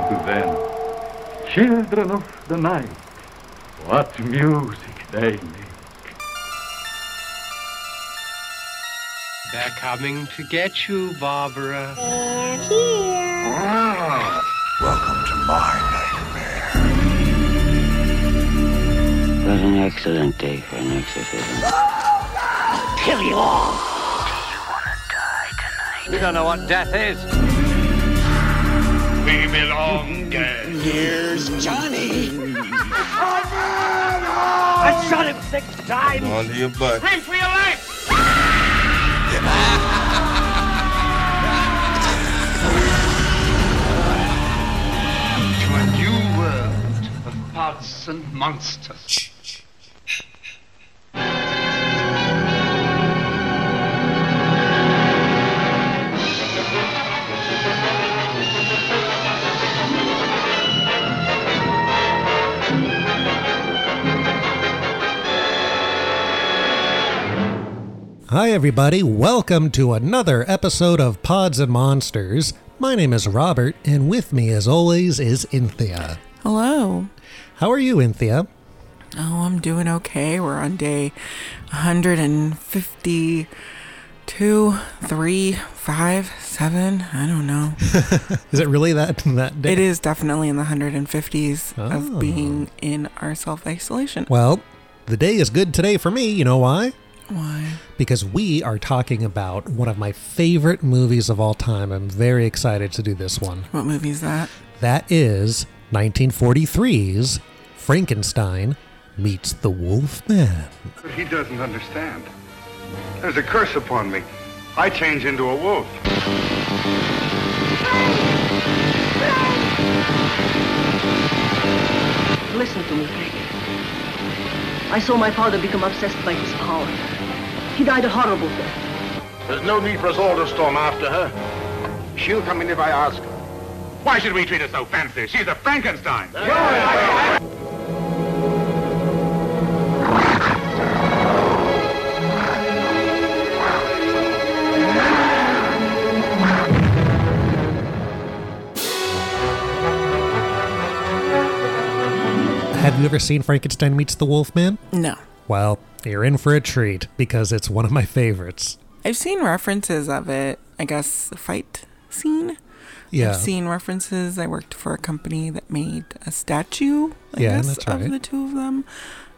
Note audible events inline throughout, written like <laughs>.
to them. Children of the night, what music they make. They're coming to get you, Barbara. They're here. Welcome to my nightmare. What an excellent day for an exorcism. Kill you all. Do you want to die tonight? We don't know what death is. We belong. Here's Johnny. <laughs> I shot him six times. Onto your butt. Scream for your life. to a new world of pods and monsters. Hi, everybody. Welcome to another episode of Pods and Monsters. My name is Robert, and with me, as always, is Inthea. Hello. How are you, Inthea? Oh, I'm doing okay. We're on day 152, 3, 5, 7. I don't know. <laughs> Is it really that that day? it is definitely in the 150s Oh. of being in our self isolation. Well, the day is good today for me. You know why? Why? Because we are talking about one of my favorite movies of all time. I'm very excited to do this one. What movie is that? That is 1943's Frankenstein meets the Wolfman. But he doesn't understand. There's a curse upon me. I change into a wolf. Listen to me, Frank. I saw my father become obsessed by his power. He died a horrible death. There's no need for us all to storm after her. She'll come in if I ask her. Why should we treat her so fancy? She's a Frankenstein. Have you ever seen Frankenstein meets the Wolfman? No. Well, you're in for a treat because it's one of my favorites. I've seen references of it. I guess the fight scene. Yeah. I've seen references. I worked for a company that made a statue, I Yeah, guess, that's of the two of them.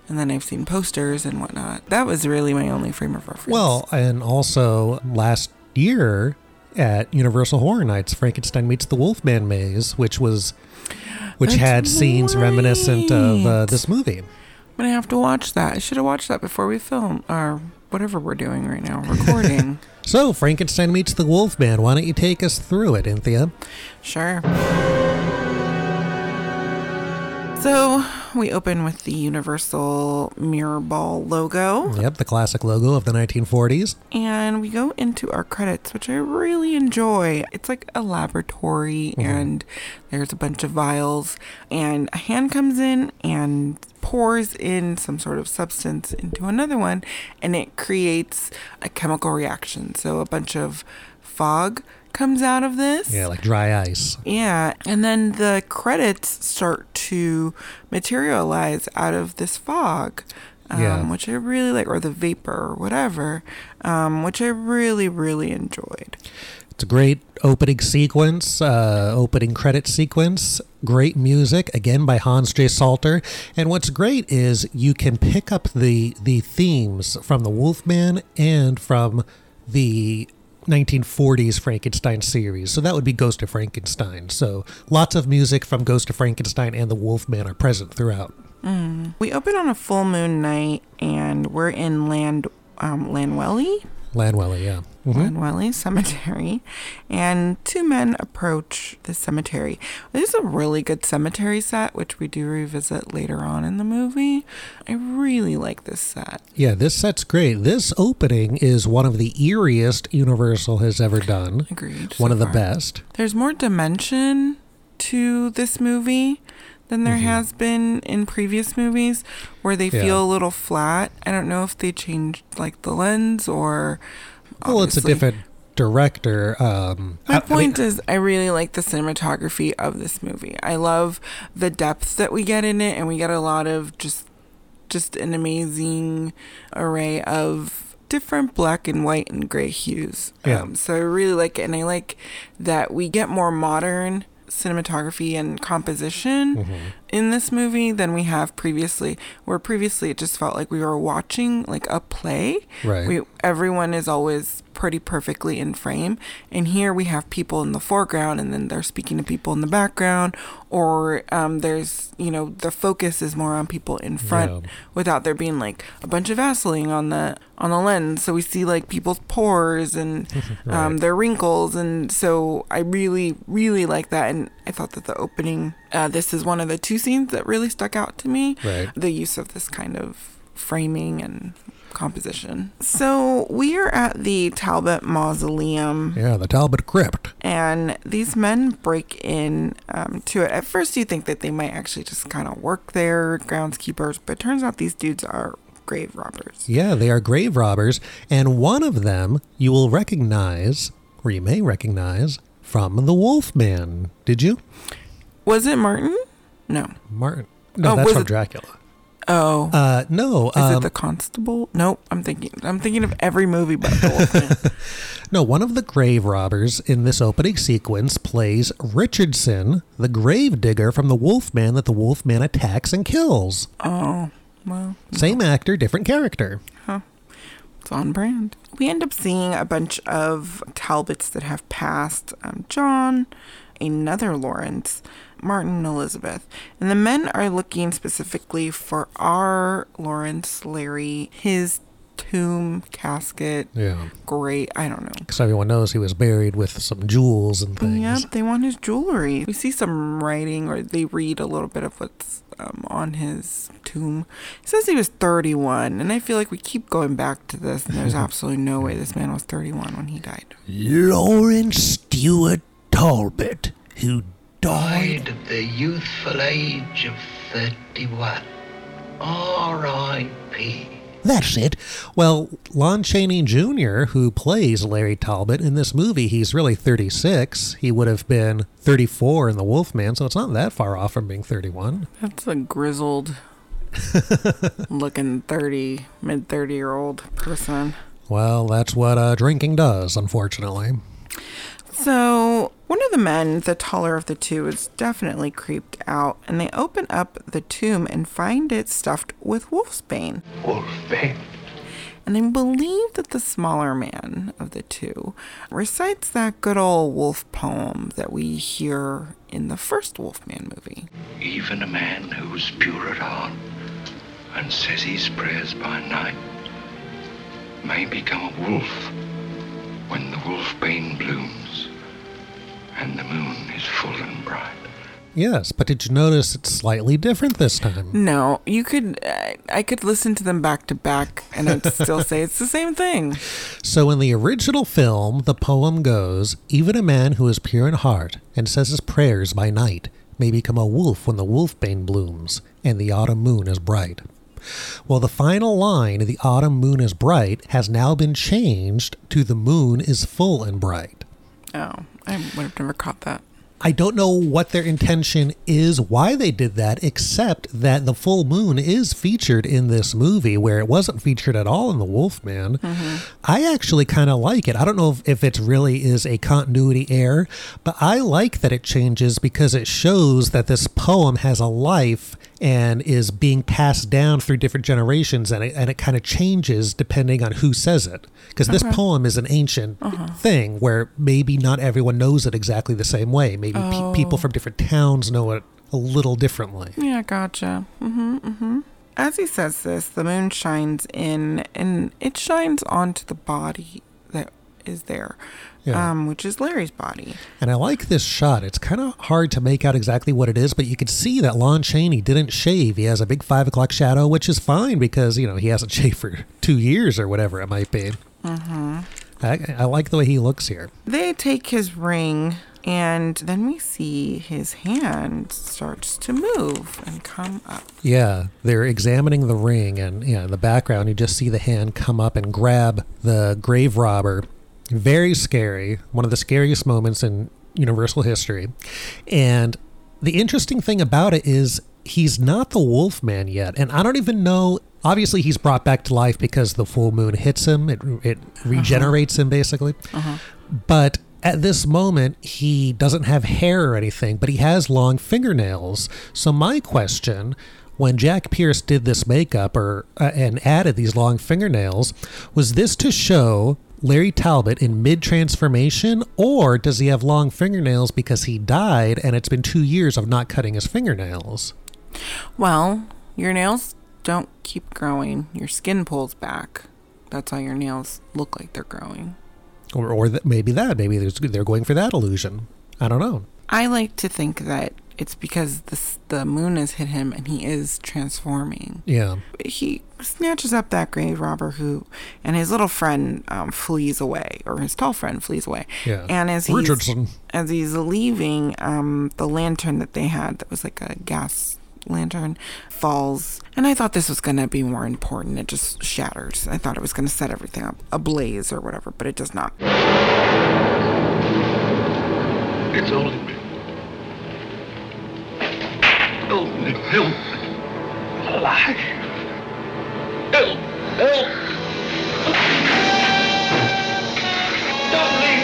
And then I've seen posters and whatnot. That was really my only frame of reference. Well, and also last year at Universal Horror Nights, Frankenstein meets the Wolfman maze, which was which That's had scenes reminiscent of uh, this movie. I'm gonna have to watch that. I should have watched that before we film or whatever we're doing right now, recording. <laughs> So, Frankenstein meets the Wolfman. Why don't you take us through it, Inthea? sure. So we open with the Universal Mirror Ball logo, Yep, the classic logo of the 1940s. and we go into our credits, which I really enjoy. It's like a laboratory, mm-hmm. and there's a bunch of vials, and a hand comes in and pours in some sort of substance into another one, and it creates a chemical reaction. So a bunch of fog comes out of this. Yeah, like dry ice. Yeah, and then the credits start to materialize out of this fog, um, Yeah. which I really like, or the vapor, or whatever, um, which I really, really enjoyed. It's a great opening sequence, uh, opening credit sequence. Great music, again by Hans J. Salter. And what's great is you can pick up the the themes from the Wolfman and from the 1940s Frankenstein series. So that would be Ghost of Frankenstein. So lots of music from Ghost of Frankenstein and the Wolfman are present throughout. We open on a full moon night, and we're in Land um, Llanwelly. Llanwelly, yeah. Mhm. Llanwelly Cemetery, and two men approach the cemetery. This is a really good cemetery set, which we do revisit later on in the movie. I really like this set. Yeah, this set's great. This opening is one of the eeriest Universal has ever done. Agreed. One so of the far. best. There's more dimension to this movie than there Mm-hmm. has been in previous movies where they Yeah. feel a little flat. I don't know if they changed like the lens or Well, it's a different director. Um, My I- I point mean, is, I really like the cinematography of this movie. I love the depth that we get in it, and we get a lot of just, just an amazing array of different black and white and gray hues. Yeah. Um, so I really like it, and I like that we get more modern cinematography and composition Mm-hmm. in this movie than we have previously. Where previously it just felt like we were watching like a play. Right. We everyone is always pretty perfectly in frame. And here we have people in the foreground and then they're speaking to people in the background, or um, there's, you know, the focus is more on people in front Yeah. without there being like a bunch of Vaseline on the on the lens. So we see like people's pores and <laughs> um, Right. their wrinkles. And so I really, really like that. And I thought that the opening, uh, this is one of the two scenes that really stuck out to me. Right. The use of this kind of framing and composition. So we are at the Talbot Mausoleum. yeah, the Talbot Crypt. And these men break in um, to it. At first, you think that they might actually just kind of work there, groundskeepers, but it turns out these dudes are grave robbers. Yeah, they are grave robbers, and one of them you will recognize, or you may recognize, from the Wolfman. Did you? Was it Martin? No. Martin. No, Oh, that's from it- Dracula. Oh. Uh, no, Is um, it the constable? Nope. I'm thinking. I'm thinking of every movie but the <laughs> no. One of the grave robbers in this opening sequence plays Richardson, the grave digger from the Wolfman that the Wolfman attacks and kills. oh, well, Same actor, different character. Huh. It's on brand. We end up seeing a bunch of Talbots that have passed. Um, John, another Lawrence, Martin, and Elizabeth, and the men are looking specifically for our Lawrence, Larry, his tomb casket. Yeah. Great. I don't know. Because everyone knows he was buried with some jewels and things. Yep, they want his jewelry. We see some writing, or they read a little bit of what's um, on his tomb. It says he was 31, and I feel like we keep going back to this, and there's <laughs> absolutely no way this man was 31 when he died. Lawrence Stewart Talbot, who Died at the youthful age of 31. R.I.P. That's it. Well, Lon Chaney Jr., who plays Larry Talbot in this movie, he's really 36. He would have been 34 in The Wolfman, so it's not that far off from being 31. That's a grizzled <laughs> looking 30, mid 30 year old person. Well, that's what uh, drinking does, unfortunately. So, one of the men, the taller of the two, is definitely creeped out, and they open up the tomb and find it stuffed with wolfsbane. Wolfbane. And I believe that the smaller man of the two recites that good old wolf poem that we hear in the first Wolfman movie. Even a man who's pure at heart and says his prayers by night may become a wolf when the wolfbane blooms and the moon is full and bright. Yes, but did you notice it's slightly different this time? No, you could, uh, I could listen to them back to back and I'd still say it's the same thing. <laughs> So, in the original film, the poem goes Even a man who is pure in heart and says his prayers by night may become a wolf when the wolfbane blooms and the autumn moon is bright. Well, the final line, the autumn moon is bright, has now been changed to the moon is full and bright. Oh, I would have never caught that. I don't know what their intention is, why they did that, except that the full moon is featured in this movie where it wasn't featured at all in The Wolfman. Mm-hmm. I actually kind of like it. I don't know if, if it really is a continuity error, but I like that it changes because it shows that this poem has a life and is being passed down through different generations and it, and it kind of changes depending on who says it. Because this Okay. poem is an ancient thing where maybe not everyone knows it exactly the same way. Maybe pe- Oh. people from different towns know it a little differently. Yeah, gotcha. Mm-hmm, mm-hmm. As he says this, the moon shines in, and it shines onto the body that is there, Yeah. um, which is Larry's body. And I like this shot. It's kind of hard to make out exactly what it is, but you can see that Lon Chaney didn't shave. He has a big five o'clock shadow, which is fine because, you know, he hasn't <laughs> shaved for two years or whatever it might be. Mm-hmm. I, I like the way he looks here. They take his ring, and then we see his hand starts to move and come up. Yeah, they're examining the ring, and yeah, in the background, you just see the hand come up and grab the grave robber Very scary. One of the scariest moments in Universal history. And the interesting thing about it is he's not the Wolfman yet. And I don't even know. Obviously, he's brought back to life because the full moon hits him, it, it regenerates him, basically. Uh-huh. But at this moment, he doesn't have hair or anything, but he has long fingernails. So, my question when Jack Pierce did this makeup or uh, and added these long fingernails, was this to show Larry Talbot in mid transformation, or does he have long fingernails because he died and it's been two years of not cutting his fingernails? Well, your nails don't keep growing. Your skin pulls back. That's how your nails look like they're growing. Or, or th- maybe that. Maybe there's, they're going for that illusion. I don't know. I like to think that it's because the the moon has hit him and he is transforming. Yeah. He snatches up that grave robber who, and his little friend um, flees away, or his tall friend flees away. Yeah. And as he's Richardson. as he's leaving, um, the lantern that they had that was like a gas lantern falls. And I thought this was going to be more important. It just shatters. I thought it was going to set everything up ablaze or whatever, but it does not. It's only me. Help me, help. Alive. Help, help. Don't leave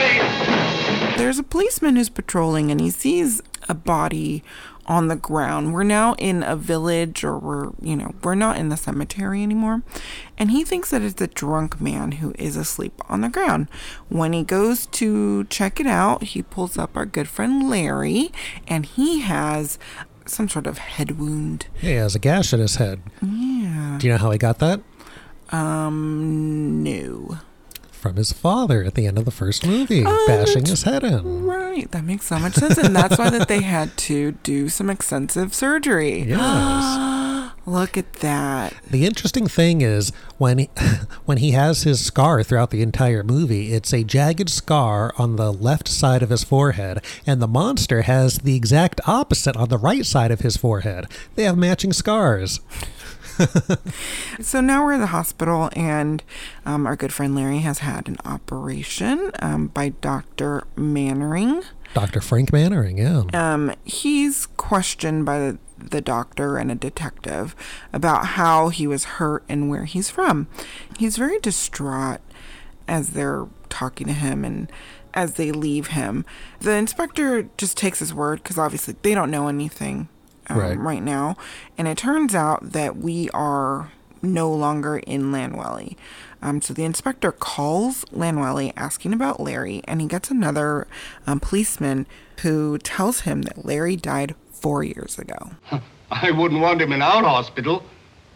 me. There's a policeman who's patrolling and he sees a body on the ground. We're now in a village or we're, you know, we're not in the cemetery anymore. And he thinks that it's a drunk man who is asleep on the ground. When he goes to check it out, he pulls up our good friend Larry and he has some sort of head wound. Yeah, He has a gash in his head. Yeah. Do you know how he got that? Um, no. From his father at the end of the first movie, bashing his head in. Right, that makes so much sense, and that's why that they had to do some extensive surgery. <laughs> Yes. <gasps> <gasps> <gasps> Look at that. The interesting thing is when he, <laughs> when he has his scar throughout the entire movie, it's a jagged scar on the left side of his forehead, and the monster has the exact opposite on the right side of his forehead. They have matching scars. <laughs> So now we're in the hospital, and um, our good friend Larry has had an operation um, by Dr. Mannering. Dr. Frank Mannering, yeah. Um, he's questioned by the, the doctor and a detective about how he was hurt and where he's from. He's very distraught as they're talking to him and as they leave him. The inspector just takes his word because obviously they don't know anything um, Right. right now. And it turns out that we are no longer in Llanwelly. Um, so the inspector calls Llanwelly asking about Larry, and he gets another um, policeman who tells him that Larry died four years ago. <laughs> I wouldn't want him in our hospital.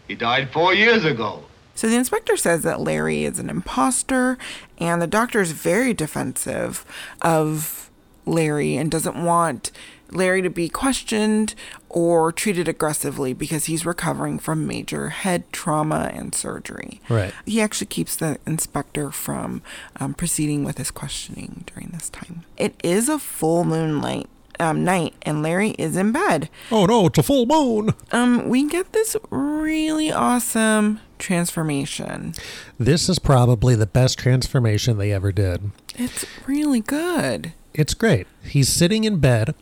He died four years ago. So the inspector says that Larry is an imposter, and the doctor is very defensive of Larry and doesn't want Larry to be questioned or treated aggressively because he's recovering from major head trauma and surgery. Right. He actually keeps the inspector from um, proceeding with his questioning during this time. It is a full moonlight um, night, and Larry is in bed. Oh no, it's a full moon. Um, we get this really awesome transformation. This is probably the best transformation they ever did. It's really good. It's great. He's sitting in bed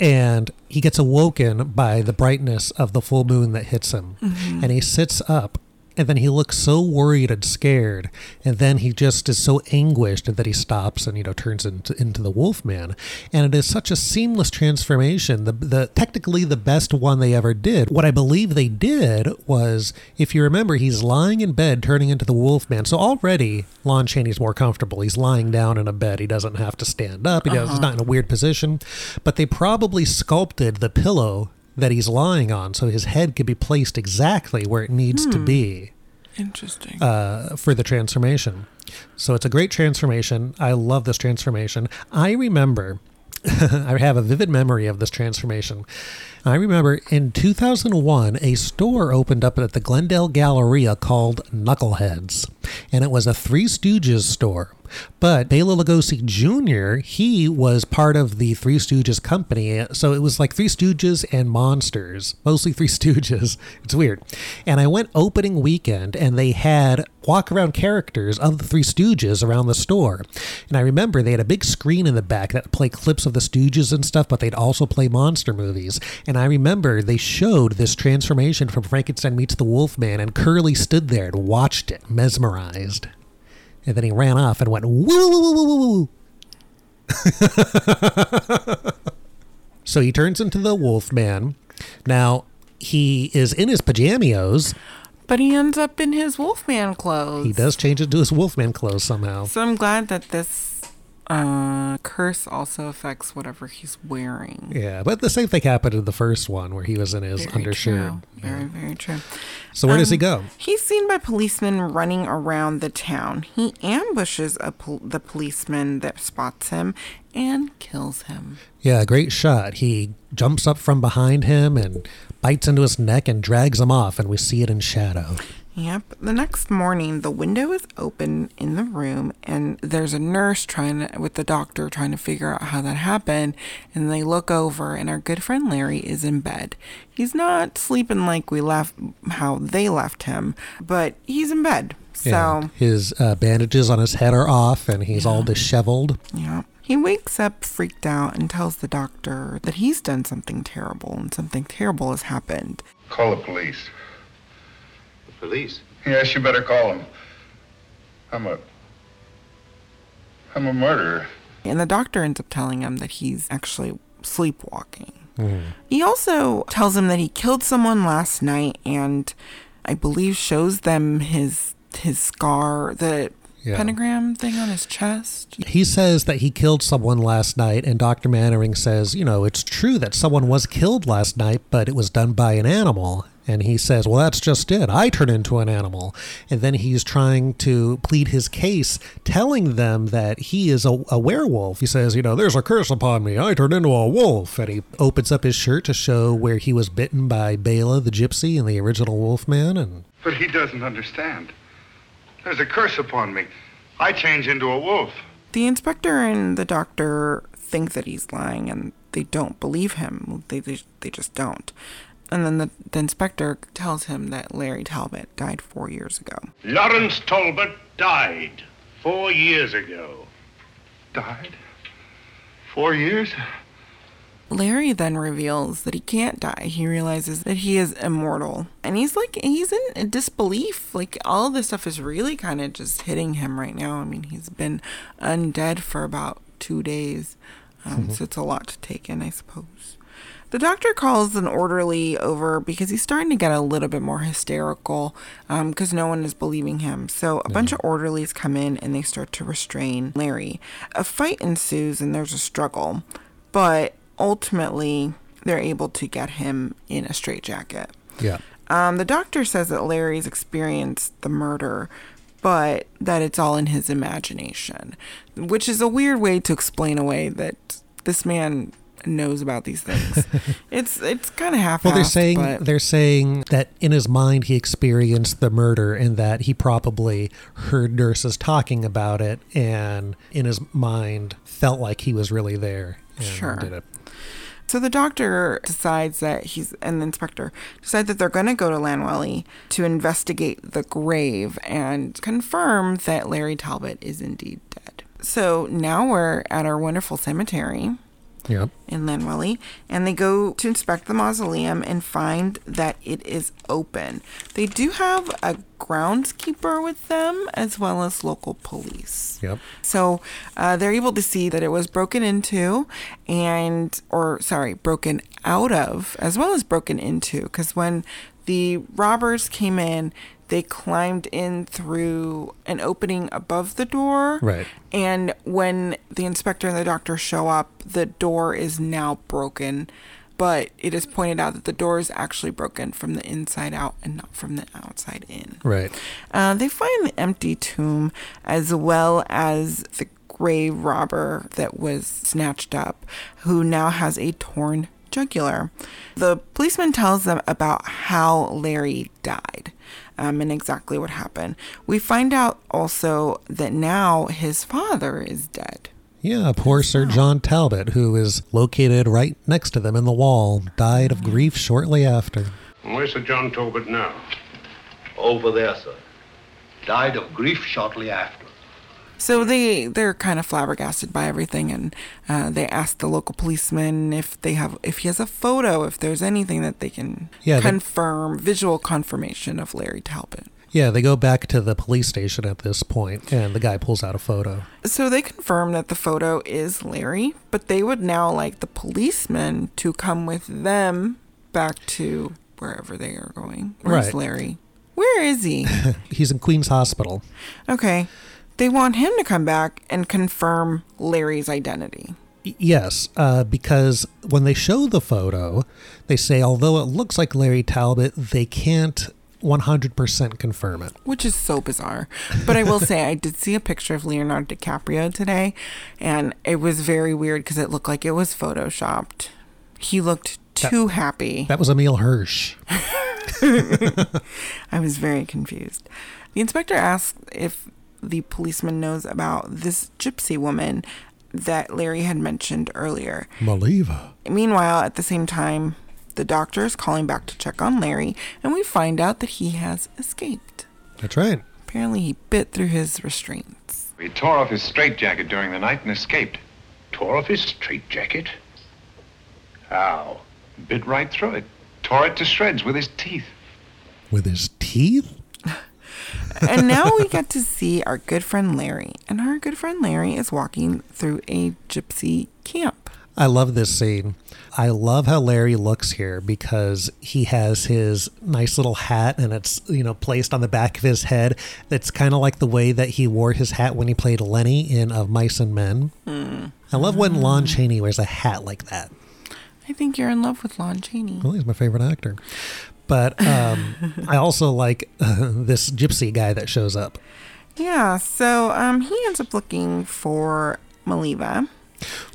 and he gets awoken by the brightness of the full moon that hits him. Mhm. And he sits up and then he looks so worried and scared. And then he just is so anguished that he stops and, you know, turns into, into the wolf man. And it is such a seamless transformation. The, the technically the best one they ever did. What I believe they did was, if you remember, he's lying in bed turning into the wolf man. So already Lon Chaney's more comfortable. He's lying down in a bed. He doesn't have to stand up. He does, he's Uh-huh. not in a weird position. But they probably sculpted the pillow that he's lying on so his head could be placed exactly where it needs to Hmm. be Interesting. uh, for the transformation. So it's a great transformation. I love this transformation. I remember, <laughs> I have a vivid memory of this transformation. I remember in 2001, a store opened up at the Glendale Galleria called Knuckleheads, and it was a Three Stooges store. But Bela Lugosi Jr., he was part of the Three Stooges company. So it was like Three Stooges and Monsters, mostly Three <laughs> Stooges. It's weird. And I went opening weekend and they had walk around characters of the Three Stooges around the store. And I remember they had a big screen in the back that play clips of the Stooges and stuff, but they'd also play monster movies. And I remember they showed this transformation from Frankenstein meets the Wolfman, and Curly stood there and watched it, mesmerized. And then he ran off and went, woo, woo, woo, woo, woo, woo. Woo. <laughs> So he turns into the Wolfman. Now, he is in his pajamios. But he ends up in his Wolfman clothes. He does change into his Wolfman clothes somehow. So I'm glad that this uh, curse also affects whatever he's wearing. Yeah, but the same thing happened in the first one where he was in his Very undershirt. true. Very, very true. So where does he Um, go? He's seen by policemen running around the town. He ambushes a pol- the policeman that spots him and kills him. Yeah, great shot. He jumps up from behind him and bites into his neck and drags him off, and we see it in shadow. Yep. The next morning, the window is open in the room, and there's a nurse trying to, with the doctor trying to figure out how that happened. And they look over, and our good friend Larry is in bed. He's not sleeping like we left, how they left him, but he's in bed. So, Yeah, his uh, bandages on his head are off, and he's all disheveled. yeah. He wakes up freaked out and tells the doctor that he's done something terrible and something terrible has happened. Call the police. The police? Yes, you better call them. I'm a. I'm a murderer. And the doctor ends up telling him that he's actually sleepwalking. Mm-hmm. He also tells him that he killed someone last night and I believe shows them his his scar, the Yeah. pentagram thing on his chest. He says that he killed someone last night, and Dr. Mannering says, you know, it's true that someone was killed last night, but it was done by an animal. And he says, well, that's just it. I turn into an animal. And then he's trying to plead his case, telling them that he is a, a werewolf. He says, you know, there's a curse upon me. I turn into a wolf. And he opens up his shirt to show where he was bitten by Bela the gypsy in the original Wolfman. And But he doesn't understand. There's a curse upon me. I change into a wolf. The inspector and the doctor think that he's lying and they don't believe him. They they, they just don't. And then the, the inspector tells him that Larry Talbot died four years ago. Lawrence Talbot died four years ago. Died? Four years? Larry then reveals that he can't die. He realizes that he is immortal. And he's like, he's in disbelief. Like, all this stuff is really kind of just hitting him right now. I mean, he's been undead for about two days. Um, so it's a lot to take in, I suppose. The doctor calls an orderly over because he's starting to get a little bit more hysterical because no one is believing him. So a bunch of orderlies come in and they start to restrain Larry. A fight ensues and there's a struggle, but ultimately they're able to get him in a straitjacket. yeah. Um, the doctor says that Larry's experienced the murder, but that it's all in his imagination, which is a weird way to explain away that this man knows about these things. <laughs> it's it's kind of half. Well, they're saying but they're saying that in his mind he experienced the murder and that he probably heard nurses talking about it, and in his mind felt like he was really there. And Sure. Did it. So the doctor decides that he's, and the inspector decide that they're going to go to Llanwelly to investigate the grave and confirm that Larry Talbot is indeed dead. So now we're at our wonderful cemetery Yep. in Llanwelly, and they go to inspect the mausoleum and find that it is open. They do have a groundskeeper with them as well as local police. Yep. So uh, they're able to see that it was broken into and, or sorry, broken out of, as well as broken into. Because when the robbers came in, they climbed in through an opening above the door. Right. And when the inspector and the doctor show up, the door is now broken. But it is pointed out that the door is actually broken from the inside out and not from the outside in. Right. Uh, they find the empty tomb as well as the grave robber that was snatched up, who now has a torn jugular. The policeman tells them about how Larry died. Um, and exactly what happened. We find out also that now his father is dead. Yeah, poor Sir John Talbot, who is located right next to them in the wall, died of grief shortly after. Where's Sir John Talbot now? Over there, sir. Died of grief shortly after. So they they're kind of flabbergasted by everything, and uh, they ask the local policeman if they have if he has a photo, if there's anything that they can Yeah, they- confirm visual confirmation of Larry Talbot. Yeah, they go back to the police station at this point, and the guy pulls out a photo. So they confirm that the photo is Larry, but they would now like the policeman to come with them back to wherever they are going. Where's Right. Larry? Where is he? <laughs> He's in Queens Hospital. okay. They want him to come back and confirm Larry's identity. Yes, uh, because when they show the photo, they say although it looks like Larry Talbot, they can't 100% confirm it. which is so bizarre. But I will say, I did see a picture of Leonardo DiCaprio today, and it was very weird because it looked like it was photoshopped. He looked too happy. That was Emile Hirsch. <laughs> I was very confused. The inspector asked if the policeman knows about this gypsy woman that Larry had mentioned earlier. Maleva. Meanwhile, at the same time, the doctor is calling back to check on Larry, and we find out that he has escaped. That's right. Apparently, he bit through his restraints. He tore off his straitjacket during the night and escaped. Tore off his straitjacket? How? Bit right through it. Tore it to shreds with his teeth. With his teeth? And now we get to see our good friend Larry. And our good friend Larry is walking through a gypsy camp. I love this scene. I love how Larry looks here because he has his nice little hat and it's, you know, placed on the back of his head. That's kind of like the way that he wore his hat when he played Lenny in Of Mice and Men. I love when Lon Chaney wears a hat like that. I think you're in love with Lon Chaney. Well, he's my favorite actor. But um, <laughs> I also like uh, <laughs> this gypsy guy that shows up. Yeah, so um, he ends up looking for Maleva.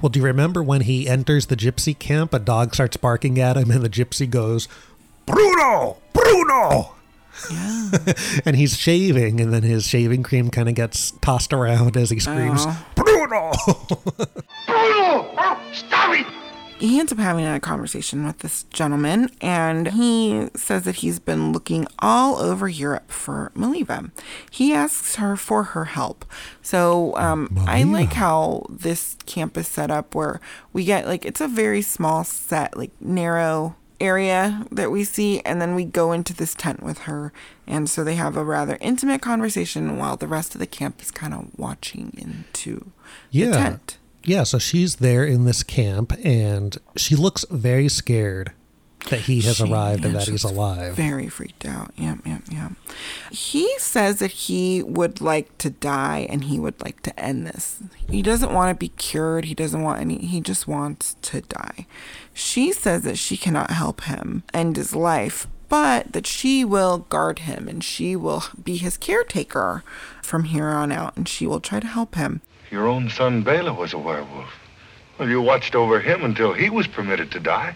Well, do you remember when he enters the gypsy camp? A dog starts barking at him, and the gypsy goes, Bruno! Bruno! Yeah. <laughs> and he's shaving, and then his shaving cream kind of gets tossed around as he screams, Oh. Bruno! Bruno! Oh, stop it! He ends up having a conversation with this gentleman, and he says that he's been looking all over Europe for Maleva. He asks her for her help. So um, I like how this camp is set up where we get like it's a very small set, like narrow area that we see, and then we go into this tent with her. And so they have a rather intimate conversation while the rest of the camp is kind of watching into the tent. Yeah, so she's there in this camp, and she looks very scared that he has She- arrived and that he's alive. Very freaked out. Yep, yep, yep. He says that he would like to die and he would like to end this. He doesn't want to be cured. He doesn't want any, he just wants to die. She says that she cannot help him end his life, but that she will guard him and she will be his caretaker from here on out and she will try to help him. Your own son Bela was a werewolf. Well, you watched over him until he was permitted to die.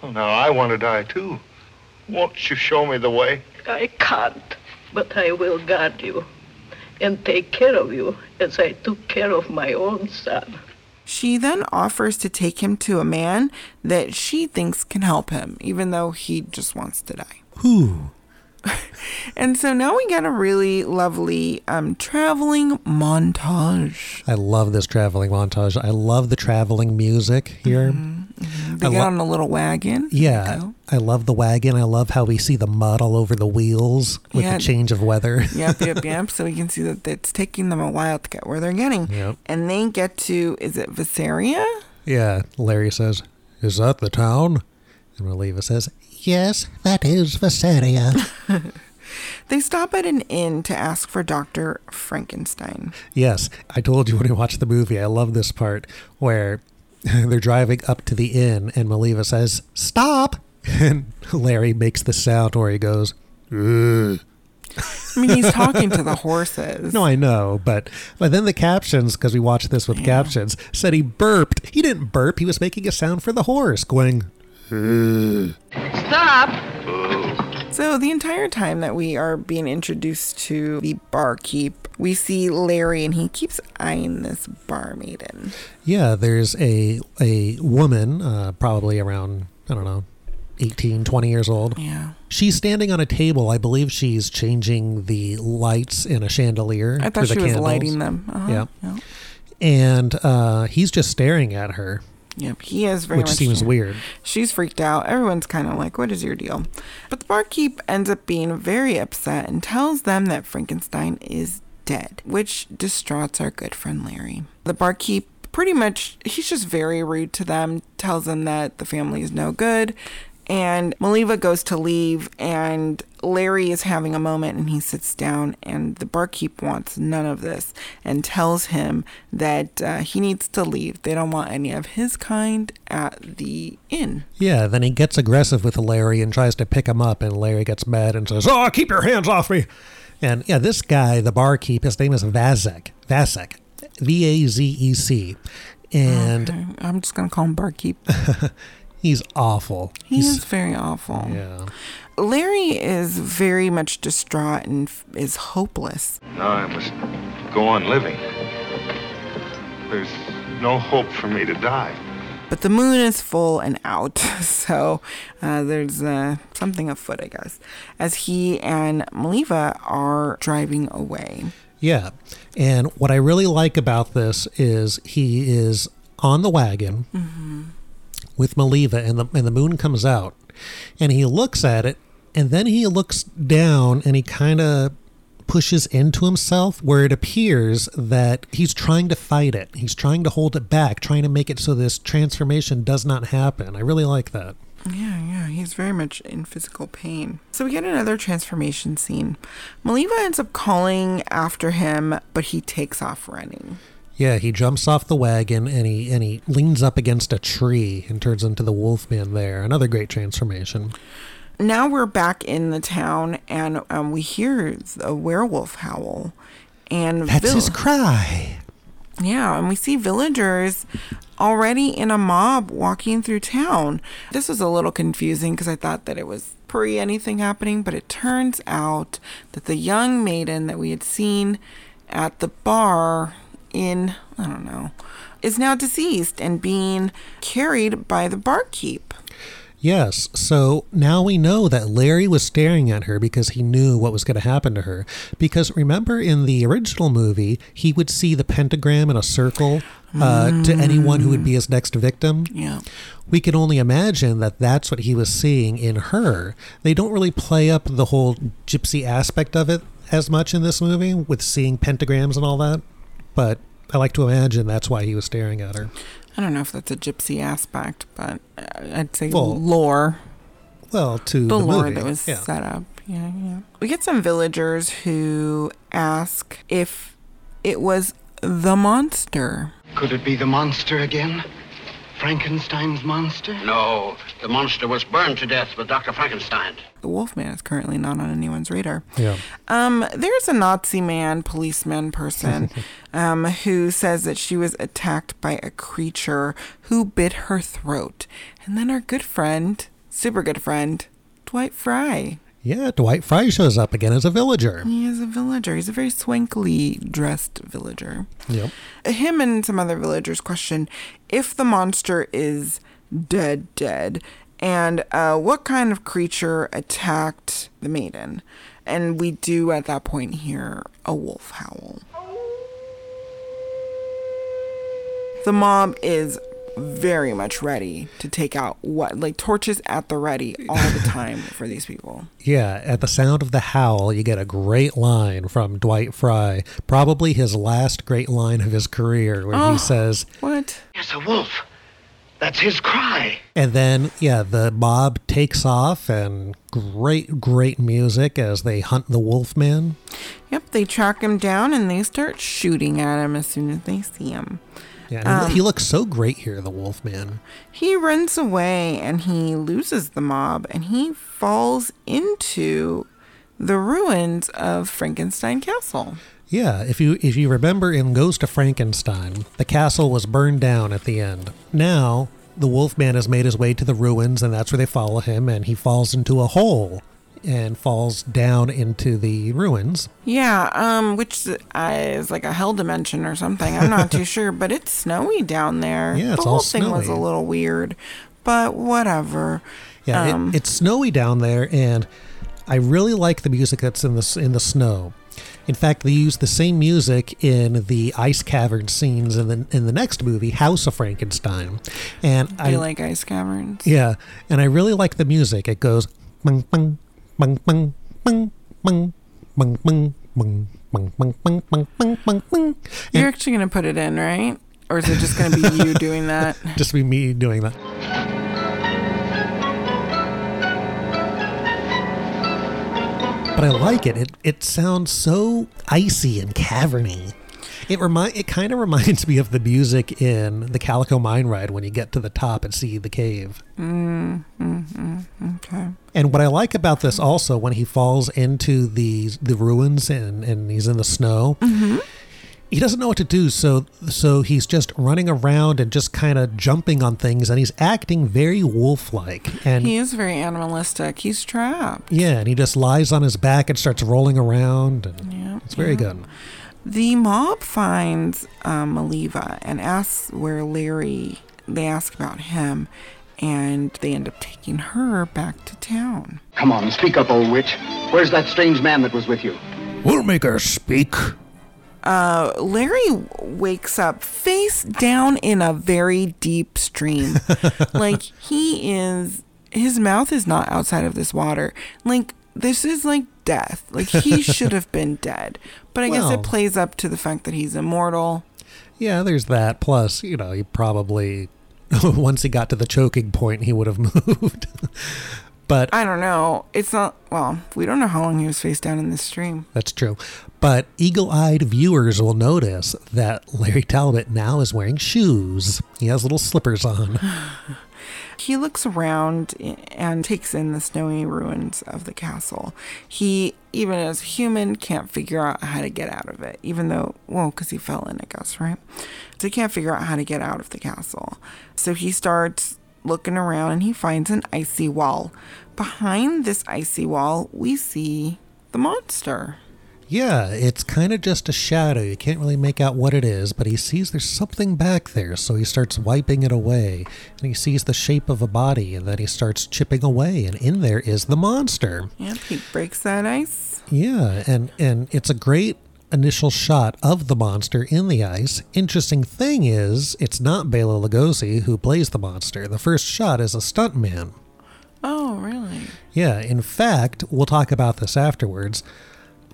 Well, now I want to die too. Won't you show me the way? I can't, but I will guard you and take care of you as I took care of my own son. She then offers to take him to a man that she thinks can help him, even though he just wants to die. Who? <laughs> And so now we get a really lovely um, traveling montage. I love this traveling montage. I love the traveling music here. They I get lo- on a little wagon. Yeah, I love the wagon. I love how we see the mud all over the wheels with Yeah. the change of weather. yep, yep, <laughs> yep. So we can see that it's taking them a while to get where they're getting. Yep. And they get to, is it Vasaria? yeah, Larry says, "Is that the town?" And Maleva says, "Yes, that is Vasaria." <laughs> They stop at an inn to ask for Dr. Frankenstein. yes, I told you when we watched the movie. I love this part where <laughs> they're driving up to the inn, and Maleva says, "Stop!" <laughs> And Larry makes the sound where he goes, "Ugh." I mean, he's talking to the horses. No, I know, but but then the captions, because we watched this with captions, said he burped. He didn't burp. He was making a sound for the horse, going. "Ugh." Stop! So, the entire time that we are being introduced to the barkeep, we see Larry and he keeps eyeing this barmaiden. Yeah, there's a a woman, uh, probably around I don't know, 18, 20 years old. Yeah. She's standing on a table. I believe she's changing the lights in a chandelier. I for thought the she was candles. lighting them. Uh-huh. Yeah. yeah. And uh, he's just staring at her, Yep, he is very which much. seems weird. She's freaked out. Everyone's kind of like, what is your deal? But the barkeep ends up being very upset and tells them that Frankenstein is dead, which distraughts our good friend Larry. The barkeep pretty much, he's just very rude to them, tells them that the family is no good. And Maleva goes to leave, and Larry is having a moment and he sits down. And the barkeep wants none of this and tells him that uh, he needs to leave. They don't want any of his kind at the inn. Yeah, then he gets aggressive with Larry and tries to pick him up, and Larry gets mad and says, "Oh, keep your hands off me!" And yeah, this guy, the barkeep, his name is Vazec. Vazec, V A Z E C, and Okay, I'm just going to call him barkeep. <laughs> he's awful. He He's- is very awful. Yeah. Larry is very much distraught and f- is hopeless. Now I must go on living. There's no hope for me to die. But the moon is full and out, <laughs> so uh, there's uh, something afoot, I guess, as he and Maleva are driving away. Yeah. And what I really like about this is he is on the wagon with Maleva and the and the moon comes out and he looks at it and then he looks down and he kind of pushes into himself where it appears that he's trying to fight it. He's trying to hold it back, trying to make it so this transformation does not happen. I really like that. Yeah, yeah, he's very much in physical pain. So we get another transformation scene. Maliva ends up calling after him, but he takes off running. Yeah, he jumps off the wagon and he and he leans up against a tree and turns into the Wolfman there. Another great transformation. Now we're back in the town, and um, we hear a werewolf howl. And That's vil- his cry. Yeah, and we see villagers already in a mob walking through town. This was a little confusing because I thought that it was pre anything happening, but it turns out that the young maiden that we had seen at the bar in, I don't know, is now deceased and being carried by the barkeep. Yes, so now we know that Larry was staring at her because he knew what was going to happen to her. Because remember in the original movie, he would see the pentagram in a circle uh, to anyone who would be his next victim. Yeah. We can only imagine that that's what he was seeing in her. They don't really play up the whole gypsy aspect of it as much in this movie with seeing pentagrams and all that, but I like to imagine that's why he was staring at her. I don't know if that's a gypsy aspect, but I'd say Well, lore. Well, to the, the, lore movie. that was yeah. set up. Yeah, yeah. We get some villagers who ask if it was the monster. Could it be the monster again? Frankenstein's monster? No, the monster was burned to death with Dr. Frankenstein. The Wolfman is currently not on anyone's radar. Yeah. Um, there's a Nazi man, policeman person, <laughs> um, who says that she was attacked by a creature who bit her throat. And then our good friend, super good friend, Dwight Frye. Yeah, Dwight Frye shows up again as a villager. He is a villager. He's a very swankily dressed villager. Yep. Him and some other villagers question if the monster is dead, dead, and uh, what kind of creature attacked the maiden. And we do at that point hear a wolf howl. The mob is very much ready to take out what like torches at the ready all the time <laughs> for these people. Yeah, at the sound of the howl, you get a great line from Dwight Frye, probably his last great line of his career, where Oh. he says, What? It's a wolf. That's his cry. and then, yeah, the mob takes off, and great, great music as they hunt the Wolfman. Yep, they track him down and they start shooting at him as soon as they see him. Yeah, Um, he looks so great here, the Wolfman. He runs away and he loses the mob and he falls into the ruins of Frankenstein Castle. Yeah, if you if you remember in Ghost of Frankenstein, the castle was burned down at the end. Now the Wolfman has made his way to the ruins, and that's where they follow him, and he falls into a hole and falls down into the ruins. Yeah, um, which uh, is like a hell dimension or something. I'm not too <laughs> sure, but it's snowy down there. Yeah, it's the whole thing was a little weird, but whatever. Yeah, Um, it, it's snowy down there, and I really like the music that's in the in the snow. In fact, they use the same music in the ice cavern scenes in the in the next movie, House of Frankenstein. And Do I like ice caverns? yeah, and I really like the music. It goes bung bung bung bung bung bung bung bung bung bung bung bung bung bung bung bung. You're actually gonna put it in, right? Or is it just gonna be you doing that? Just be me doing that. But I like it. It it sounds so icy and caverny. It remind it kind of reminds <laughs> me of the music in the Calico Mine Ride when you get to the top and see the cave. Mm, mm, mm, okay. And what I like about this also when he falls into the the ruins and, and he's in the snow, Mm-hmm. he doesn't know what to do. So so he's just running around and just kind of jumping on things, and he's acting very wolf like. And He is very animalistic. He's trapped. yeah, and he just lies on his back and starts rolling around. And Yeah, it's very yeah. good. The mob finds um, Maleva and asks where Larry. They ask about him, and they end up taking her back to town. Come on, speak up, old witch. Where's that strange man that was with you? We'll make her speak. Uh, Larry wakes up face down in a very deep stream. <laughs> like he is, his mouth is not outside of this water. Like this is like death. Like he <laughs> should have been dead. But I guess it plays up to the fact that he's immortal. Yeah, there's that. Plus, you know, he probably <laughs> once he got to the choking point, he would have <laughs> moved. but I don't know. It's not. Well, we don't know how long he was face down in this stream. That's true. But eagle eyed viewers will notice that Larry Talbot now is wearing shoes. He has little slippers on. <laughs> He looks around and takes in the snowy ruins of the castle. He, even as a human, can't figure out how to get out of it, even though, well, because he fell in, I guess, right? So he can't figure out how to get out of the castle. So he starts looking around and he finds an icy wall. Behind this icy wall, we see the monster. Yeah, it's kind of just a shadow. You can't really make out what it is, but he sees there's something back there, so he starts wiping it away. And he sees the shape of a body, and then he starts chipping away, and in there is the monster. Yep, he breaks that ice. Yeah, and and it's a great initial shot of the monster in the ice. Interesting thing is, it's not Bela Lugosi who plays the monster. The first shot is a stuntman. Oh, really? Yeah, in fact, we'll talk about this afterwards.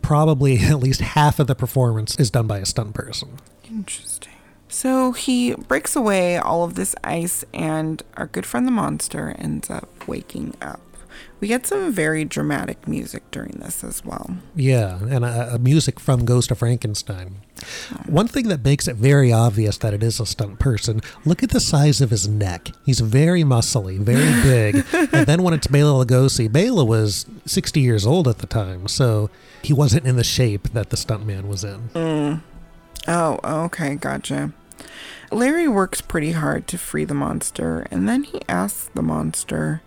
Probably <laughs> at least half of the performance is done by a stunt person. Interesting. So he breaks away all of this ice, and our good friend the monster ends up waking up. We get some very dramatic music during this as well. Yeah, and a, a music from Ghost of Frankenstein. One thing that makes it very obvious that it is a stunt person, look at the size of his neck. He's very muscly, very big. <laughs> and then when it's Bela Lugosi, Bela was 60 years old at the time, so he wasn't in the shape that the stuntman was in. Mm. Oh, okay, gotcha. Larry works pretty hard to free the monster, and then he asks the monster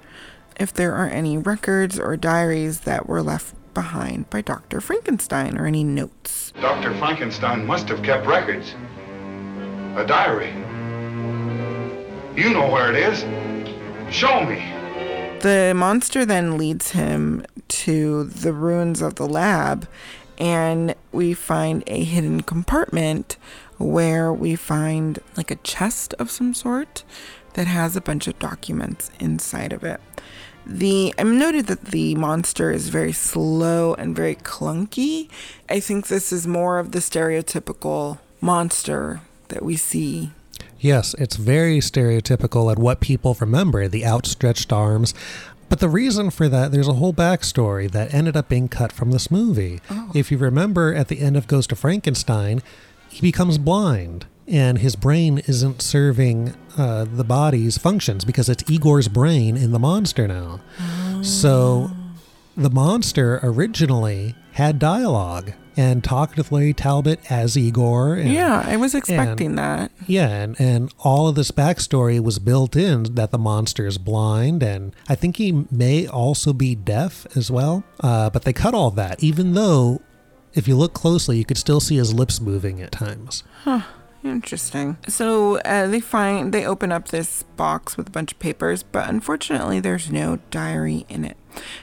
if there are any records or diaries that were left behind by Dr. Frankenstein or any notes. Dr. Frankenstein must have kept records. A diary. You know where it is. Show me. The monster then leads him to the ruins of the lab, and we find a hidden compartment where we find like a chest of some sort that has a bunch of documents inside of it. The I'm noted that the monster is very slow and very clunky. I think this is more of the stereotypical monster that we see Yes, it's very stereotypical at what people remember the outstretched arms. But the reason for that, there's a whole backstory that ended up being cut from this movie. If you remember at the end of Ghost of Frankenstein, he becomes blind and his brain isn't serving uh, the body's functions because it's Igor's brain in the monster now. So the monster originally had dialogue and talked with Larry Talbot as Igor. And, yeah, I was expecting and- that. Yeah, and, and all of this backstory was built in that the monster is blind, and I think he may also be deaf as well. Uh, but they cut all that, even though if you look closely, you could still see his lips moving at times. Huh. Interesting. So uh, they find they open up this box with a bunch of papers, but unfortunately, there's no diary in it.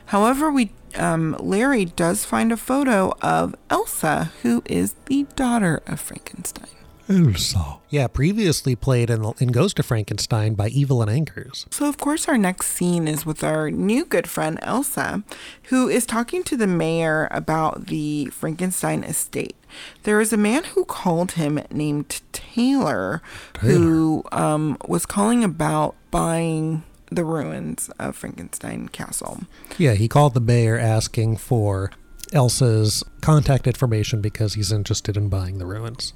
However, we um, Larry does find a photo of Elsa, who is the daughter of Frankenstein. Elsa. Yeah, previously played in, in Ghost of Frankenstein by Evelyn Ankers. So, of course, our next scene is with our new good friend Elsa, who is talking to the mayor about the Frankenstein estate. There is a man who called him named Taylor, who um, was calling about buying the ruins of Frankenstein Castle. Yeah, he called the mayor asking for Elsa's contact information because he's interested in buying the ruins.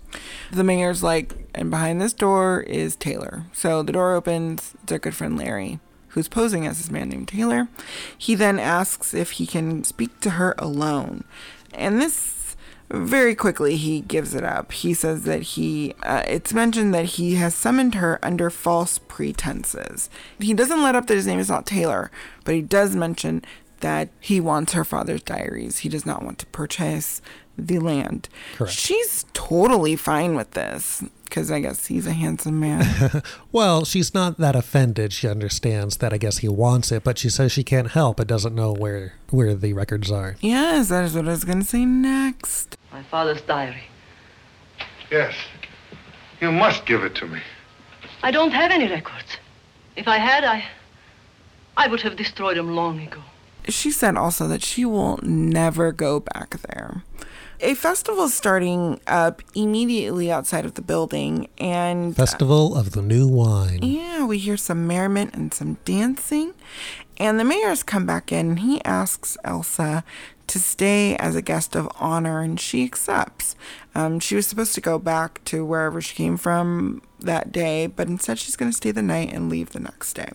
The mayor's like, and behind this door is Taylor. So the door opens, it's our good friend Larry, who's posing as this man named Taylor. He then asks if he can speak to her alone. And this very quickly he gives it up. He says that he, uh, it's mentioned that he has summoned her under false pretenses. He doesn't let up that his name is not Taylor, but he does mention that he wants her father's diaries. He does not want to purchase the land. Correct. She's totally fine with this because I guess he's a handsome man. <laughs> well, she's not that offended. She understands that I guess he wants it, but she says she can't help but doesn't know where where the records are. yes, that is what I was going to say next. My father's diary. Yes. You must give it to me. I don't have any records. If I had, I. I would have destroyed them long ago. She said also that she will never go back there. A festival is starting up immediately outside of the building, and Festival of the New Wine. Yeah, we hear some merriment and some dancing. And the mayor's come back in and he asks Elsa to stay as a guest of honor, and she accepts. Um, she was supposed to go back to wherever she came from that day, but instead she's going to stay the night and leave the next day.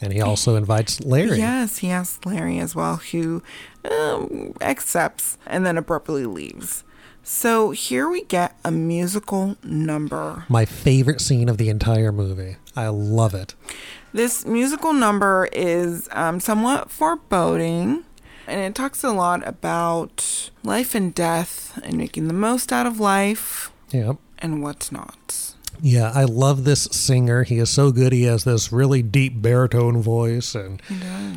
And he also invites Larry. Yes, he asks Larry as well, who um, accepts and then abruptly leaves. So here we get a musical number. My favorite scene of the entire movie. I love it. This musical number is um, somewhat foreboding, and it talks a lot about life and death and making the most out of life Yep. and what's not. Yeah, I love this singer. He is so good. He has this really deep baritone voice, and He does.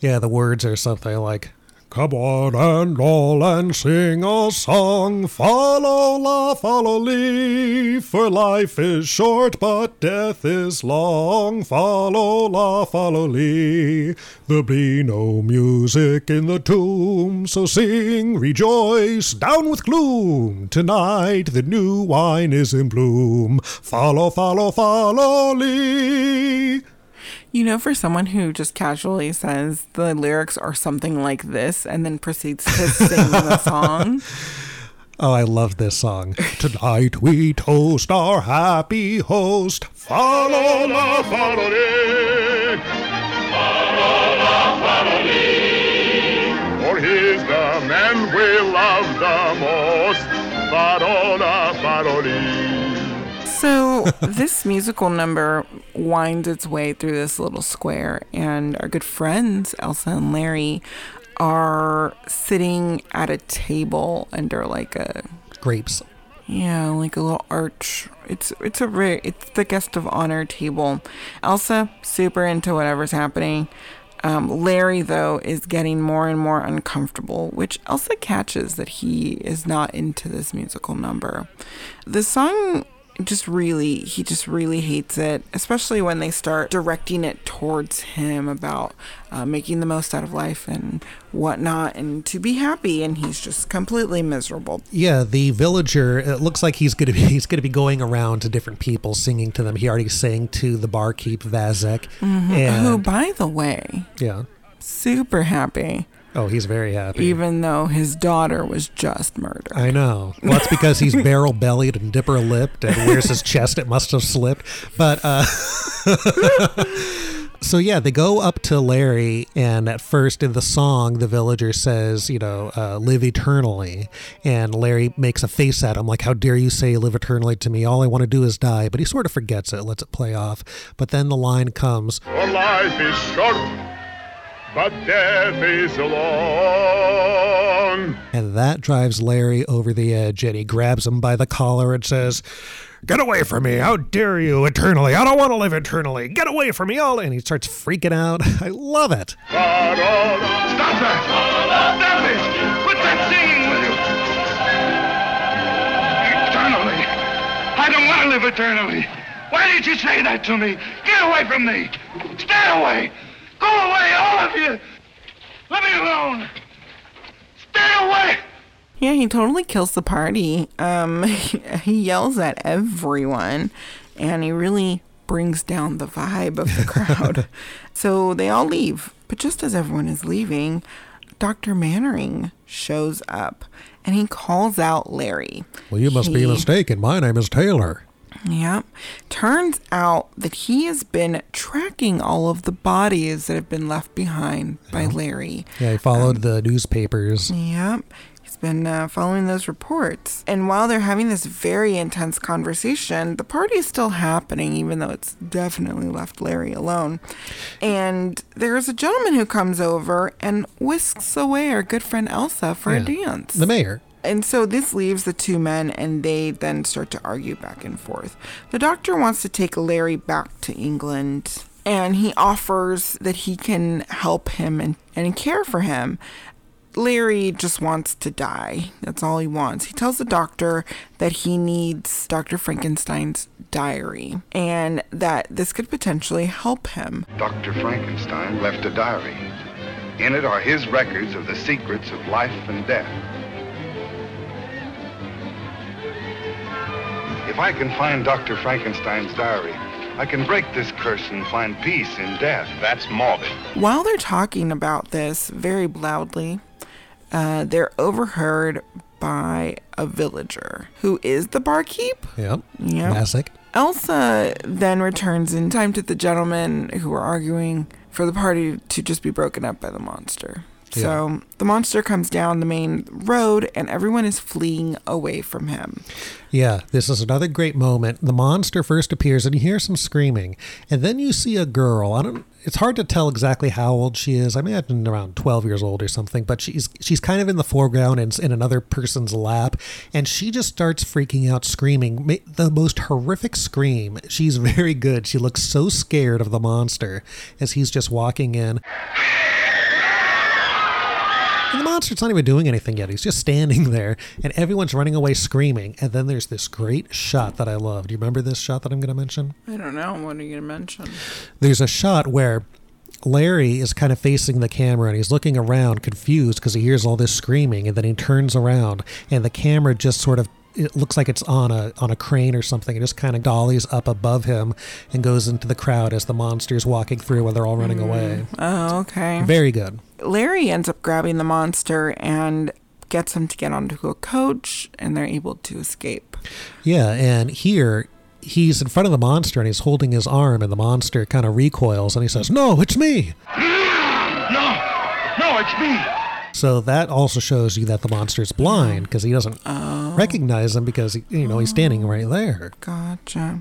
yeah, the words are something like, "Come on and all and sing a song, follow la follow lee, for life is short but death is long, follow la follow lee. There'll be no music in the tomb, so sing, rejoice, down with gloom. Tonight the new wine is in bloom, follow follow follow lee." You know, for someone who just casually says the lyrics are something like this and then proceeds to sing the <laughs> song. Oh, I love this song. Tonight we toast our happy host. Follow la follow. Follow la follow. For he's the man we love the most. Follow la follow. So this musical number winds its way through this little square, and our good friends Elsa and Larry are sitting at a table under like a Grapes. yeah, like a little arch. It's it's a re- it's the guest of honor table. Elsa super into whatever's happening. Um, Larry though is getting more and more uncomfortable, which Elsa catches that he is not into this musical number. The song just really he just really hates it especially when they start directing it towards him about uh, making the most out of life and whatnot and to be happy and he's just completely miserable Yeah, the villager. It looks like he's gonna be <laughs> he's gonna be going around to different people, singing to them. He already sang to the barkeep Vazec, Mhm. and who by the way yeah. super happy Oh, he's very happy. even though his daughter was just murdered I know. Well, that's because he's <laughs> barrel bellied and dipper lipped, and where's his chest? It must have slipped. But uh, <laughs> So yeah, they go up to Larry, and at first in the song, the villager says, you know, uh, live eternally. And Larry makes a face at him, like, how dare you say live eternally to me? All I want to do is die. But he sort of forgets it, lets it play off. But then the line comes, For life is short, but death is long. and that drives Larry over the edge, and he grabs him by the collar and says, Get away from me. How dare you eternally? I don't want to live eternally. Get away from me all. And he starts freaking out. <laughs> I love it. Stop that! Stop it! Quit that singing, will you? Eternally. I don't want to live eternally. Why did you say that to me? Get away from me. Stay away. Go away, all of you. Let me alone. Stay away. Yeah, he totally kills the party. Um, <laughs> he yells at everyone, and he really brings down the vibe of the <laughs> crowd. so they all leave. But just as everyone is leaving, Dr. Mannering shows up and he calls out Larry. Well, you must be mistaken. My name is Taylor. Yep. Turns out that he has been tracking all of the bodies that have been left behind by Larry. Yeah, he followed the newspapers. Yep. He's been uh, following those reports. And while they're having this very intense conversation, the party is still happening, even though it's definitely left Larry alone. And there's a gentleman who comes over and whisks away our good friend Elsa for a dance. The mayor. And so this leaves the two men, and they then start to argue back and forth. The doctor wants to take Larry back to England, and he offers that he can help him and, and care for him. Larry just wants to die. That's all he wants. He tells the doctor that he needs Dr. Frankenstein's diary and that this could potentially help him. Dr. Frankenstein left a diary. In it are his records of the secrets of life and death. If I can find Dr. Frankenstein's diary, I can break this curse and find peace in death. That's morbid. While they're talking about this very loudly, uh, they're overheard by a villager who is the barkeep. Yep. Yep. Classic. Elsa then returns in time to the gentlemen who are arguing for the party to just be broken up by the monster. So the monster comes down the main road and everyone is fleeing away from him. Yeah, this is another great moment. The monster first appears and you hear some screaming, and then you see a girl. I don't. It's hard to tell exactly how old she is. I imagine around twelve years old or something. But she's she's kind of in the foreground and in another person's lap, and she just starts freaking out, screaming the most horrific scream. She's <laughs> very good. She looks so scared of the monster as he's just walking in. And the monster's not even doing anything yet. He's just standing <laughs> there, and everyone's running away screaming. And then there's this great shot that I love. Do you remember this shot that I'm going to mention? I don't know. What are you going to mention? There's a shot where Larry is kind of facing the camera and he's looking around confused because he hears all this screaming. And then he turns around, and the camera just sort of. It looks like it's on a on a crane or something. It just kind of dollies up above him and goes into the crowd as the monster's walking through and they're all running mm. away. Oh, okay. Very good. Larry ends up grabbing the monster and gets him to get onto a coach, and they're able to escape. Yeah, and here he's in front of the monster and he's holding his arm, and the monster kind of recoils and he says, No, it's me. No, no, it's me. So that also shows you that the monster's blind because he doesn't oh. recognize him because you know he's standing right there. Gotcha.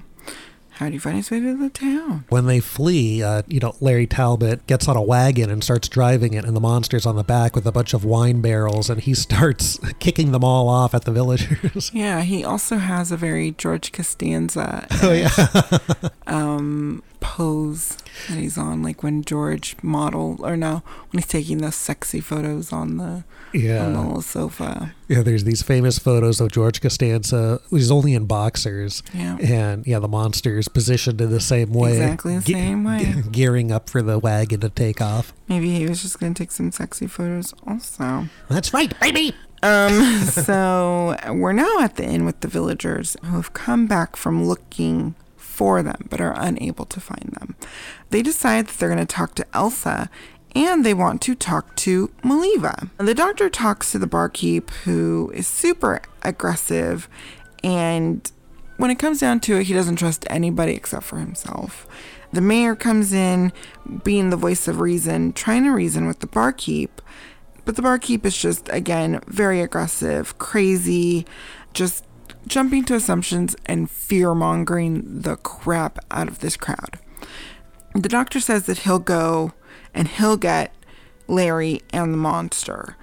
How do you find his way to the town? When they flee, uh, you know Larry Talbot gets on a wagon and starts driving it, and the monster's on the back with a bunch of wine barrels, and he <laughs> starts kicking them all off at the villagers. Yeah, he also has a very George Costanza Oh yeah. um, pose that he's on, like when George model or no, when he's taking those sexy photos on the Yeah. on the little sofa. Yeah, there's these famous photos of George Costanza, He's only in boxers. Yeah. And yeah, the monster's positioned in the same way. Exactly the ge- same way. Gearing up for the wagon to take off. Maybe he was just gonna take some sexy photos also. That's right, baby. Um, <laughs> so we're now at the inn with the villagers who have come back from looking for them but are unable to find them. They decide that they're going to talk to Elsa and they want to talk to Maleva. The doctor talks to the barkeep who is super aggressive and when it comes down to it, he doesn't trust anybody except for himself. The mayor comes in, being the voice of reason, trying to reason with the barkeep. But the barkeep is just, again, very aggressive, crazy, just jumping to assumptions and fear mongering the crap out of this crowd. The doctor says that he'll go and he'll get Larry and the monster,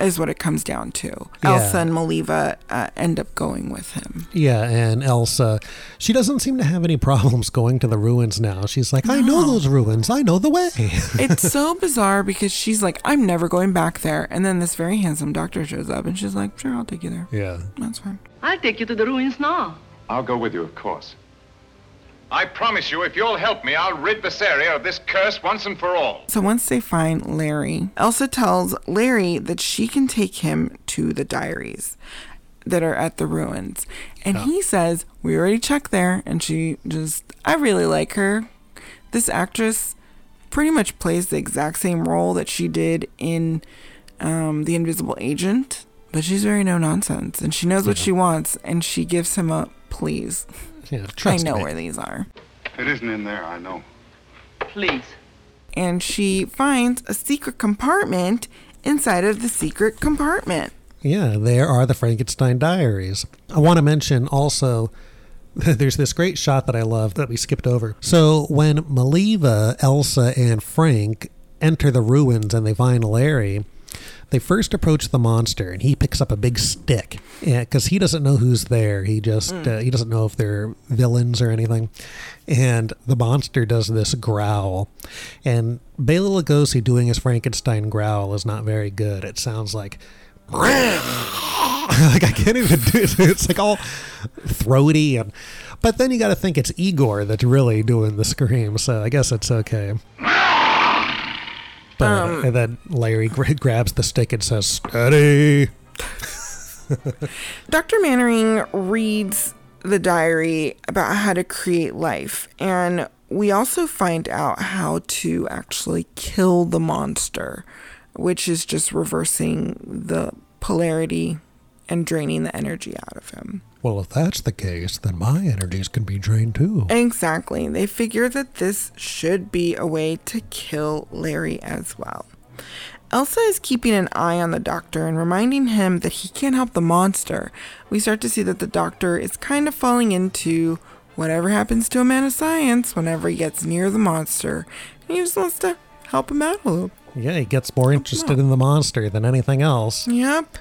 is what it comes down to. Yeah. Elsa and Maleva uh, end up going with him. Yeah, and Elsa, she doesn't seem to have any problems going to the ruins now. She's like, I know those ruins. I know the way. <laughs> it's so bizarre because she's like, I'm never going back there. And then this very handsome doctor shows up and she's like, Sure, I'll take you there. Yeah. That's fine. I'll take you to the ruins now. I'll go with you, of course. I promise you, if you'll help me, I'll rid this area of this curse once and for all. So once they find Larry, Elsa tells Larry that she can take him to the diaries that are at the ruins. And he says, We already checked there. And she just, I really like her. This actress pretty much plays the exact same role that she did in um, The Invisible Agent, but she's very no nonsense. And she knows what she wants. And she gives him a please. Yeah, I trust know me. where these are. It isn't in there, I know. Please. and she finds a secret compartment inside of the secret compartment. Yeah, there are the Frankenstein diaries. I want to mention also <laughs> there's this great shot that I love that we skipped over. So when Maleva, Elsa, and Frank enter the ruins and they find Larry, they first approach the monster and he picks up a big stick because he doesn't know who's there. He just uh, he doesn't know if they're villains or anything. And the monster does this growl, and Bela Lugosi doing his Frankenstein growl is not very good. It sounds like <laughs> like I can't even do it. <laughs> It's like all throaty and but then you got to think it's Igor that's really doing the scream, so I guess it's okay. But Um, and then Larry gra- grabs the stick and says, "Steady." <laughs> Dr. Mannering reads the diary about how to create life, and we also find out how to actually kill the monster, which is just reversing the polarity and draining the energy out of him. Well, if that's the case, then my energies can be drained too. Exactly. They figure that this should be a way to kill Larry as well. Elsa is keeping an eye on the doctor and reminding him that he can't help the monster. We start to see that the doctor is kind of falling into whatever happens to a man of science whenever he gets near the monster. And he just wants to help him out a little. Yeah, he gets more interested in the monster than anything else. Yep.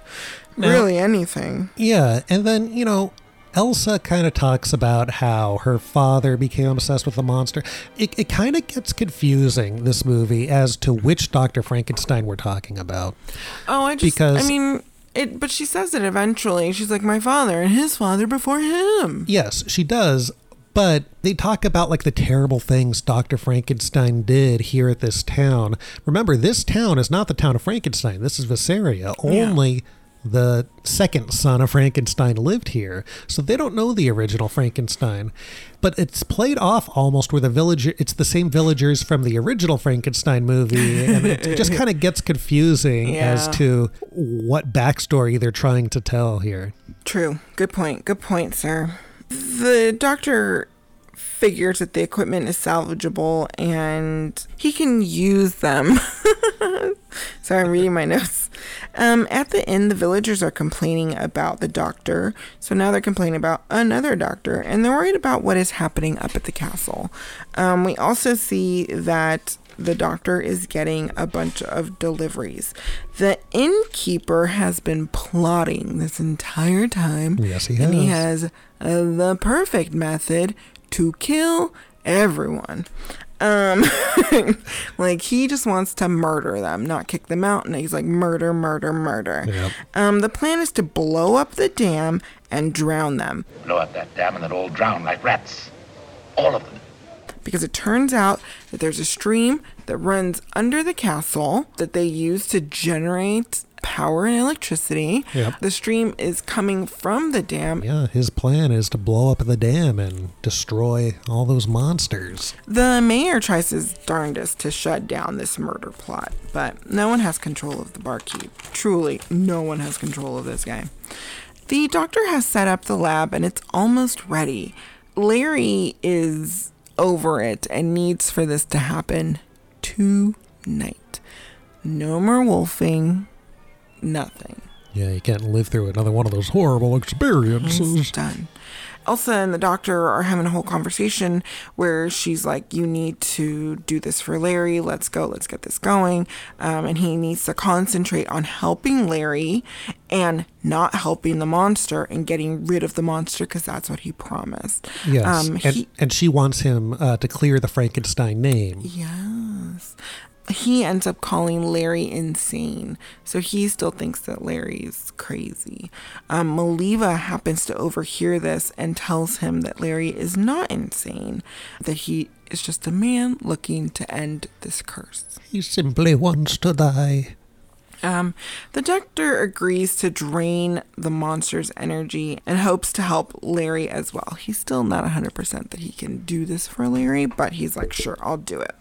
Now- really anything. Yeah, and then, you know, Elsa kind of talks about how her father became obsessed with the monster. It, it kind of gets confusing, this movie, as to which Dr. Frankenstein we're talking about. Oh, I just Because- I mean it but she says it eventually. She's like my father and his father before him. Yes, she does. But they talk about like the terrible things Dr. Frankenstein did here at this town. Remember, this town is not the town of Frankenstein. This is Vasaria. Only the second son of Frankenstein lived here. So they don't know the original Frankenstein. But it's played off almost where the villager it's the same villagers from the original Frankenstein movie and it just <laughs> kind of gets confusing as to what backstory they're trying to tell here. True. Good point. Good point, sir. The doctor figures that the equipment is salvageable and he can use them. <laughs> Sorry, I'm reading my notes. Um, at the end, the villagers are complaining about the doctor. So now they're complaining about another doctor and they're worried about what is happening up at the castle. Um, we also see that the doctor is getting a bunch of deliveries. The innkeeper has been plotting this entire time. Yes, he has. And he has. uh, the perfect method to kill everyone. Um, <laughs> like he just wants to murder them, not kick them out. And he's like murder, murder, murder. Yep. Um, the plan is to blow up the dam and drown them. Blow up that dam and they'll all drown like rats. All of them. because it turns out that there's a stream that runs under the castle that they use to generate power and electricity. Yep. The stream is coming from the dam. Yeah, his plan is to blow up the dam and destroy all those monsters. The mayor tries his darndest to shut down this murder plot, but no one has control of the barkeep. Truly, no one has control of this guy. The doctor has set up the lab and it's almost ready. Larry is over it and needs for this to happen tonight. No more wolfing, nothing. Yeah, you can't live through another one of those horrible experiences. It's done. Elsa and the doctor are having a whole conversation where she's like, You need to do this for Larry. Let's go. Let's get this going. Um, and he needs to concentrate on helping Larry and not helping the monster and getting rid of the monster because that's what he promised. Yes, Um, and, he, and she wants him uh, to clear the Frankenstein name. yes. He ends up calling Larry insane. So he still thinks that Larry's crazy. Um, Maleva happens to overhear this and tells him that Larry is not insane, that he is just a man looking to end this curse. He simply wants to die. Um, the doctor agrees to drain the monster's energy and hopes to help Larry as well. He's still not 100% that he can do this for Larry, but he's like, sure, I'll do it.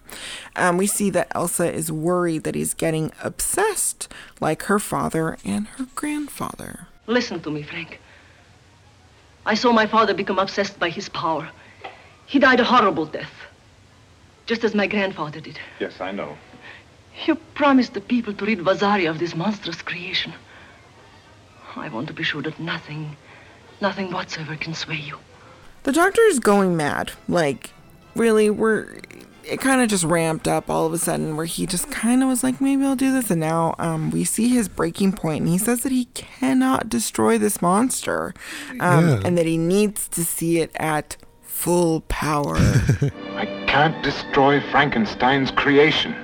Um, we see that Elsa is worried that he's getting obsessed like her father and her grandfather. Listen to me, Frank. I saw my father become obsessed by his power. He died a horrible death, just as my grandfather did. Yes, I know. You promised the people to rid Vasaria of this monstrous creation. I want to be sure that nothing, nothing whatsoever can sway you. The doctor is going mad. Like, really, we're. It kind of just ramped up all of a sudden, where he just kind of was like, maybe I'll do this. And now um, we see his breaking point, and he says that he cannot destroy this monster, um, Yeah. and that he needs to see it at full power. <laughs> I can't destroy Frankenstein's creation.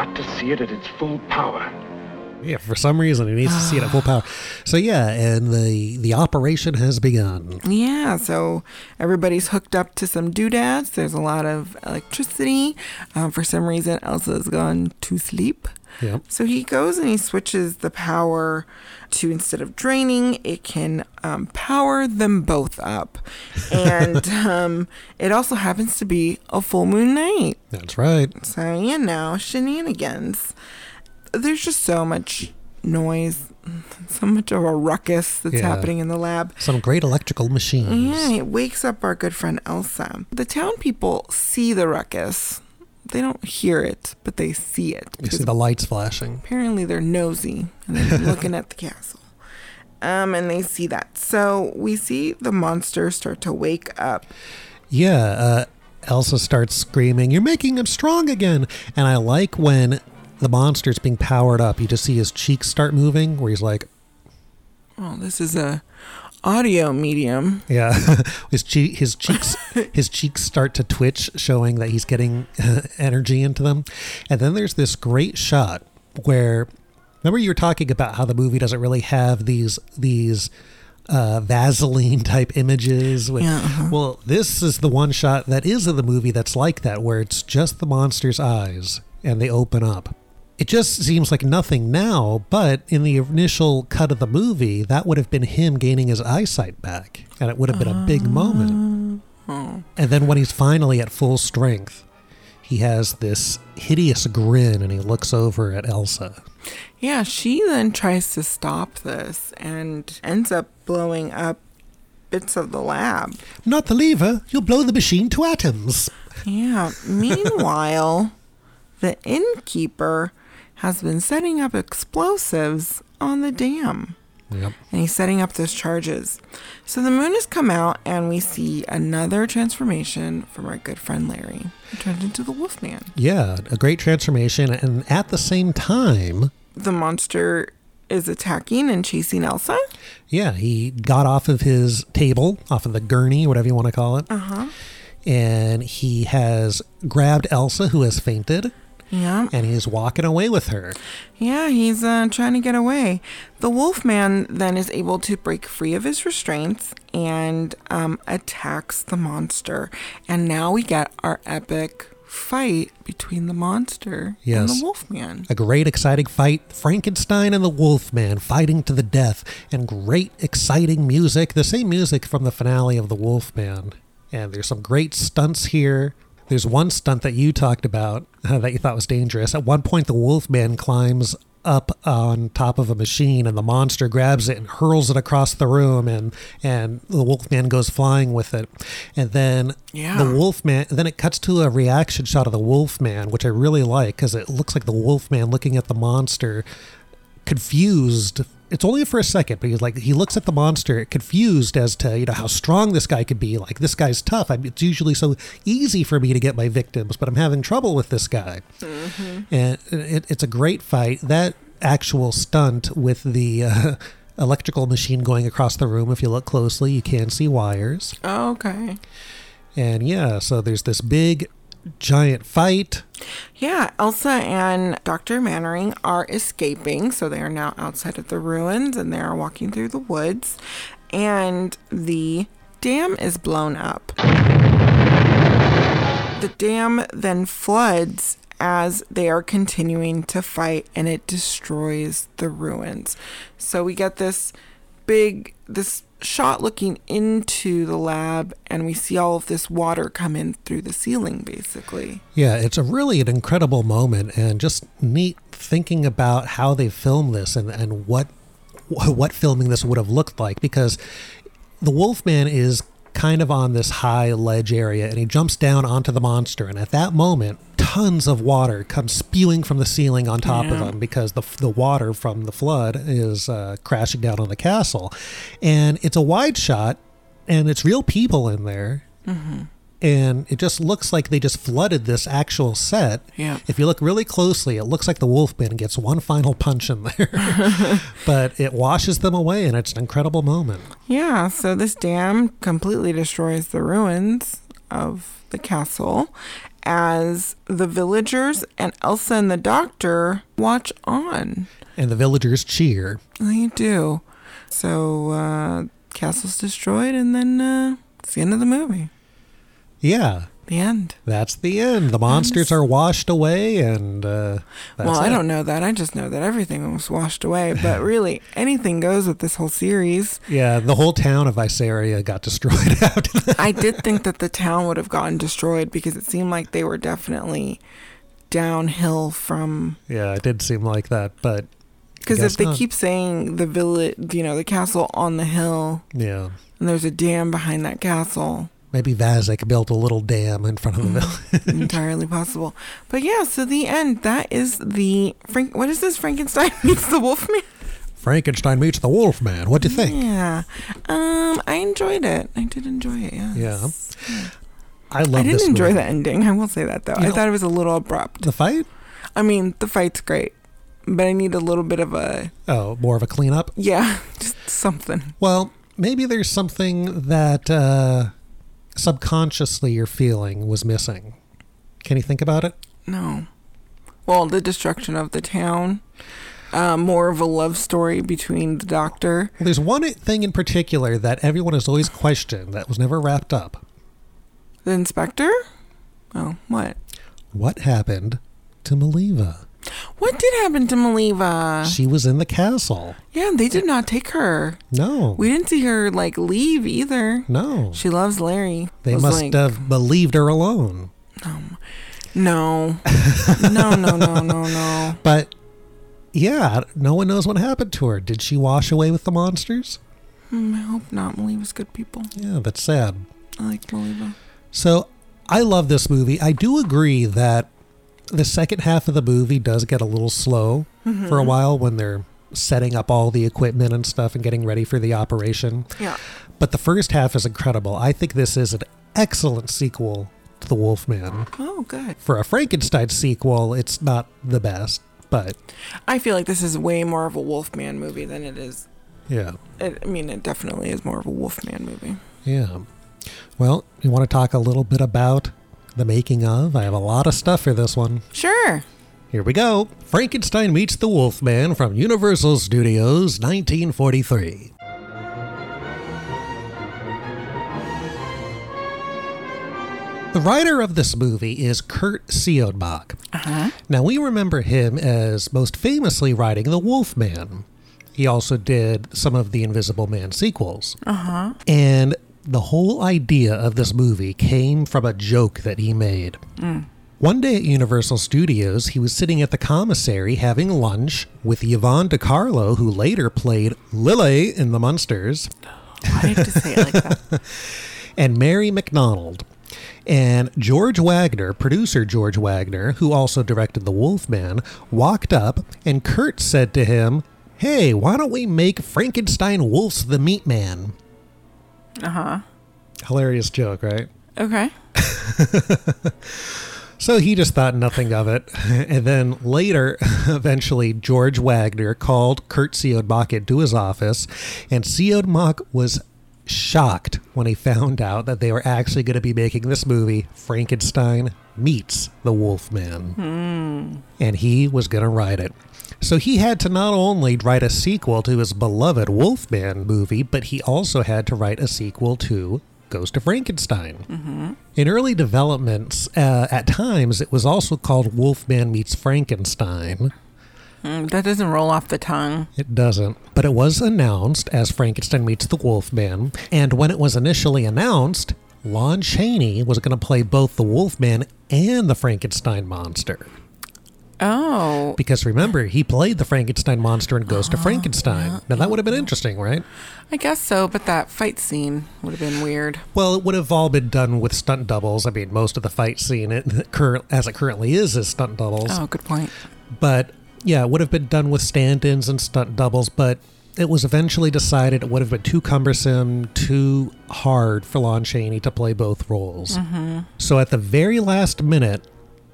Got to see it at its full power. Yeah, for some reason he needs to see it at full power. So yeah, and the the operation has begun. Yeah, so everybody's hooked up to some doodads. There's a lot of electricity. Um, for some reason, Elsa's gone to sleep. Yep. So he goes and he switches the power to instead of draining, it can um, power them both up. <laughs> And um, it also happens to be a full moon night. That's right. So, you know, shenanigans. There's just so much noise, so much of a ruckus that's Yeah. happening in the lab. Some great electrical machines. Yeah, it wakes up our good friend Elsa. The town people see the ruckus. They don't hear it, but they see it. You see the lights flashing. Apparently, they're nosy and they're <laughs> looking at the castle. Um, and they see that. So we see the monster start to wake up. Yeah, uh, Elsa starts screaming, "You're making him strong again!" And I like when the monster's being powered up. You just see his cheeks start moving, where he's like, Oh, this is a audio medium. Yeah, <laughs> his che- his cheeks <laughs> his cheeks start to twitch, showing that he's getting <laughs> energy into them. And then there's this great shot where remember you were talking about how the movie doesn't really have these these uh, Vaseline type images. With, Yeah, uh-huh. Well, this is the one shot that is in the movie that's like that, where it's just the monster's eyes and they open up. It just seems like nothing now, but in the initial cut of the movie, that would have been him gaining his eyesight back, and it would have been a big ah. moment. Oh. And then when he's finally at full strength, he has this hideous grin and he looks over at Elsa. Yeah, she then tries to stop this and ends up blowing up bits of the lab. Not the lever, you'll blow the machine to atoms. Yeah. <laughs> Meanwhile, the innkeeper has been setting up explosives on the dam. Yep. And he's setting up those charges. So the moon has come out, and we see another transformation from our good friend Larry. He turns into the Wolfman. Yeah, a great transformation. And at the same time, The monster is attacking and chasing Elsa. yeah, he got off of his table, off of the gurney, whatever you want to call it. Uh huh. And he has grabbed Elsa, who has fainted, Yeah. and he's walking away with her. Yeah, he's uh, trying to get away. The Wolfman then is able to break free of his restraints and um, attacks the monster. And now we get our epic fight between the monster and Yes. the Wolfman. A great, exciting fight. Frankenstein and the Wolfman fighting to the death, and great, exciting music. The same music from the finale of the Wolfman. And there's some great stunts here. There's one stunt that you talked about uh, <laughs> that you thought was dangerous. At one point, the Wolfman climbs up on top of a machine and the monster grabs it and hurls it across the room and and the wolfman goes flying with it and then Yeah. the wolfman then it cuts to a reaction shot of the wolfman which i really like because it looks like the wolfman looking at the monster confused it's only for a second but he's like he looks at the monster confused as to you know how strong this guy could be. Like this guy's tough. I mean, it's usually so easy for me to get my victims but i'm having trouble with this guy. And it, it's a great fight. That actual stunt with the <laughs> uh, electrical machine going across the room if you look closely you can see wires. Oh, okay. and yeah so there's this big giant fight Yeah, Elsa and Dr. Mannering are escaping, so they are now outside of the ruins and they are walking through the woods. And the dam is blown up. The dam then floods as they are continuing to fight and it destroys the ruins. So we get this big this shot looking into the lab and we see all of this water come in through the ceiling basically. Yeah, it's a really an incredible moment and just neat thinking about how they filmed this and, and what <laughs> what filming this would have looked like because the Wolfman is kind of on this high ledge area and he jumps down onto the monster and at that moment tons of water comes spewing from the ceiling on top of them because the the water from the flood is uh, crashing down on the castle and it's a wide shot and it's real people in there Mhm. and it just looks like they just flooded this actual set. Yeah. If you look really closely, it looks like the Wolfman gets one final punch in there, <laughs> but it washes them away, and it's an incredible moment. Yeah, so this dam completely destroys the ruins of the castle as the villagers and Elsa and the doctor watch on. And the villagers cheer. They do. So, uh, castle's destroyed, and then uh, it's the end of the movie. Yeah, The end. that's the end. The monsters are washed away, and uh, that's well, I it. don't know that. I just know that everything was washed away. But <laughs> really, anything goes with this whole series. Yeah, the whole town of Vasaria got destroyed <laughs> after that. I did think that the town would have gotten destroyed because it seemed like they were definitely downhill from Yeah, it did seem like that, but because if they not. keep saying the village, you know, the castle on the hill, yeah, and there's a dam behind that castle, maybe Vazec built a little dam in front of the village. <laughs> entirely possible. But yeah, so the end. That is the Frank. What is this? Frankenstein <laughs> meets the Wolfman. Frankenstein meets the Wolfman. What do you think? Yeah, um, I enjoyed it. I did enjoy it. Yeah. Yeah. I love I didn't enjoy movie. the ending. I will say that though. You I know- thought it was a little abrupt. The fight? I mean, the fight's great, but I need a little bit of a Oh, more of a cleanup? yeah, <laughs> just something. Well, maybe there's something that uh, subconsciously you're feeling was missing. Can you think about it? No. Well, the destruction of the town. Uh, more of a love story between the doctor. Well, there's one thing in particular that everyone has always questioned that was never wrapped up. The inspector? Oh, what? What happened to Maleva? What did happen to Maleva? She was in the castle. yeah, they did not take her. No. We didn't see her like leave either. No. She loves Larry. They Was must like, have believed her alone. No. no, no, no, no, no. <laughs> But yeah, no one knows what happened to her. Did she wash away with the monsters? Hmm, I hope not. Maleva's good people. Yeah, that's sad. I like Maleva. So I love this movie. I do agree that the second half of the movie does get a little slow for a Mhm. while when they're setting up all the equipment and stuff and getting ready for the operation. Yeah. But the first half is incredible. I think this is an excellent sequel to The Wolfman. Oh, good. For a Frankenstein sequel, it's not the best, but I feel like this is way more of a Wolfman movie than it is. yeah. It, I mean, it definitely is more of a Wolfman movie. Yeah. Well, you want to talk a little bit about the making of? I have a lot of stuff for this one. Sure. Here we go. Frankenstein meets the Wolfman from Universal Studios, 1943. The writer of this movie is Kurt Siodmak. Uh-huh. Now, we remember him as most famously writing The Wolfman. He also did some of the Invisible Man sequels. Uh-huh. And the whole idea of this movie came from a joke that he made. Mm. One day at Universal Studios, he was sitting at the commissary having lunch with Yvonne De Carlo, who later played Lily in The Munsters. Why did you say it like that? <laughs> and Mary McDonald. And George Waggner, producer George Waggner, who also directed The Wolfman, walked up and Kurt said to him, Hey, why don't we make Frankenstein Wolf's the Meat Man? Uh huh. Hilarious joke, right? Okay. <laughs> So he just thought nothing of it. <laughs> And then later, <laughs> eventually, George Waggner called Kurt Siodmak into his office, and Siodmak was shocked when he found out that they were actually going to be making this movie, Frankenstein Meets the Wolfman. Hmm. And he was going to write it. So he had to not only write a sequel to his beloved Wolfman movie, but he also had to write a sequel to Ghost of Frankenstein. Mm-hmm. In early developments, uh, at times it was also called Wolfman Meets Frankenstein. Mm, that doesn't roll off the tongue. It doesn't, but it was announced as Frankenstein Meets the Wolfman. And when it was initially announced, Lon Chaney was going to play both the Wolfman and the Frankenstein monster. Oh. Because remember, he played the Frankenstein monster in Ghost of Frankenstein. Now, that would have been interesting, right? I guess so, but that fight scene would have been weird. Well, it would have all been done with stunt doubles. I mean, most of the fight scene, it, current, as it currently is, is stunt doubles. Oh, good point. But yeah, it would have been done with stand ins and stunt doubles, but it was eventually decided it would have been too cumbersome, too hard for Lon Chaney to play both roles. Mhm. So at the very last minute,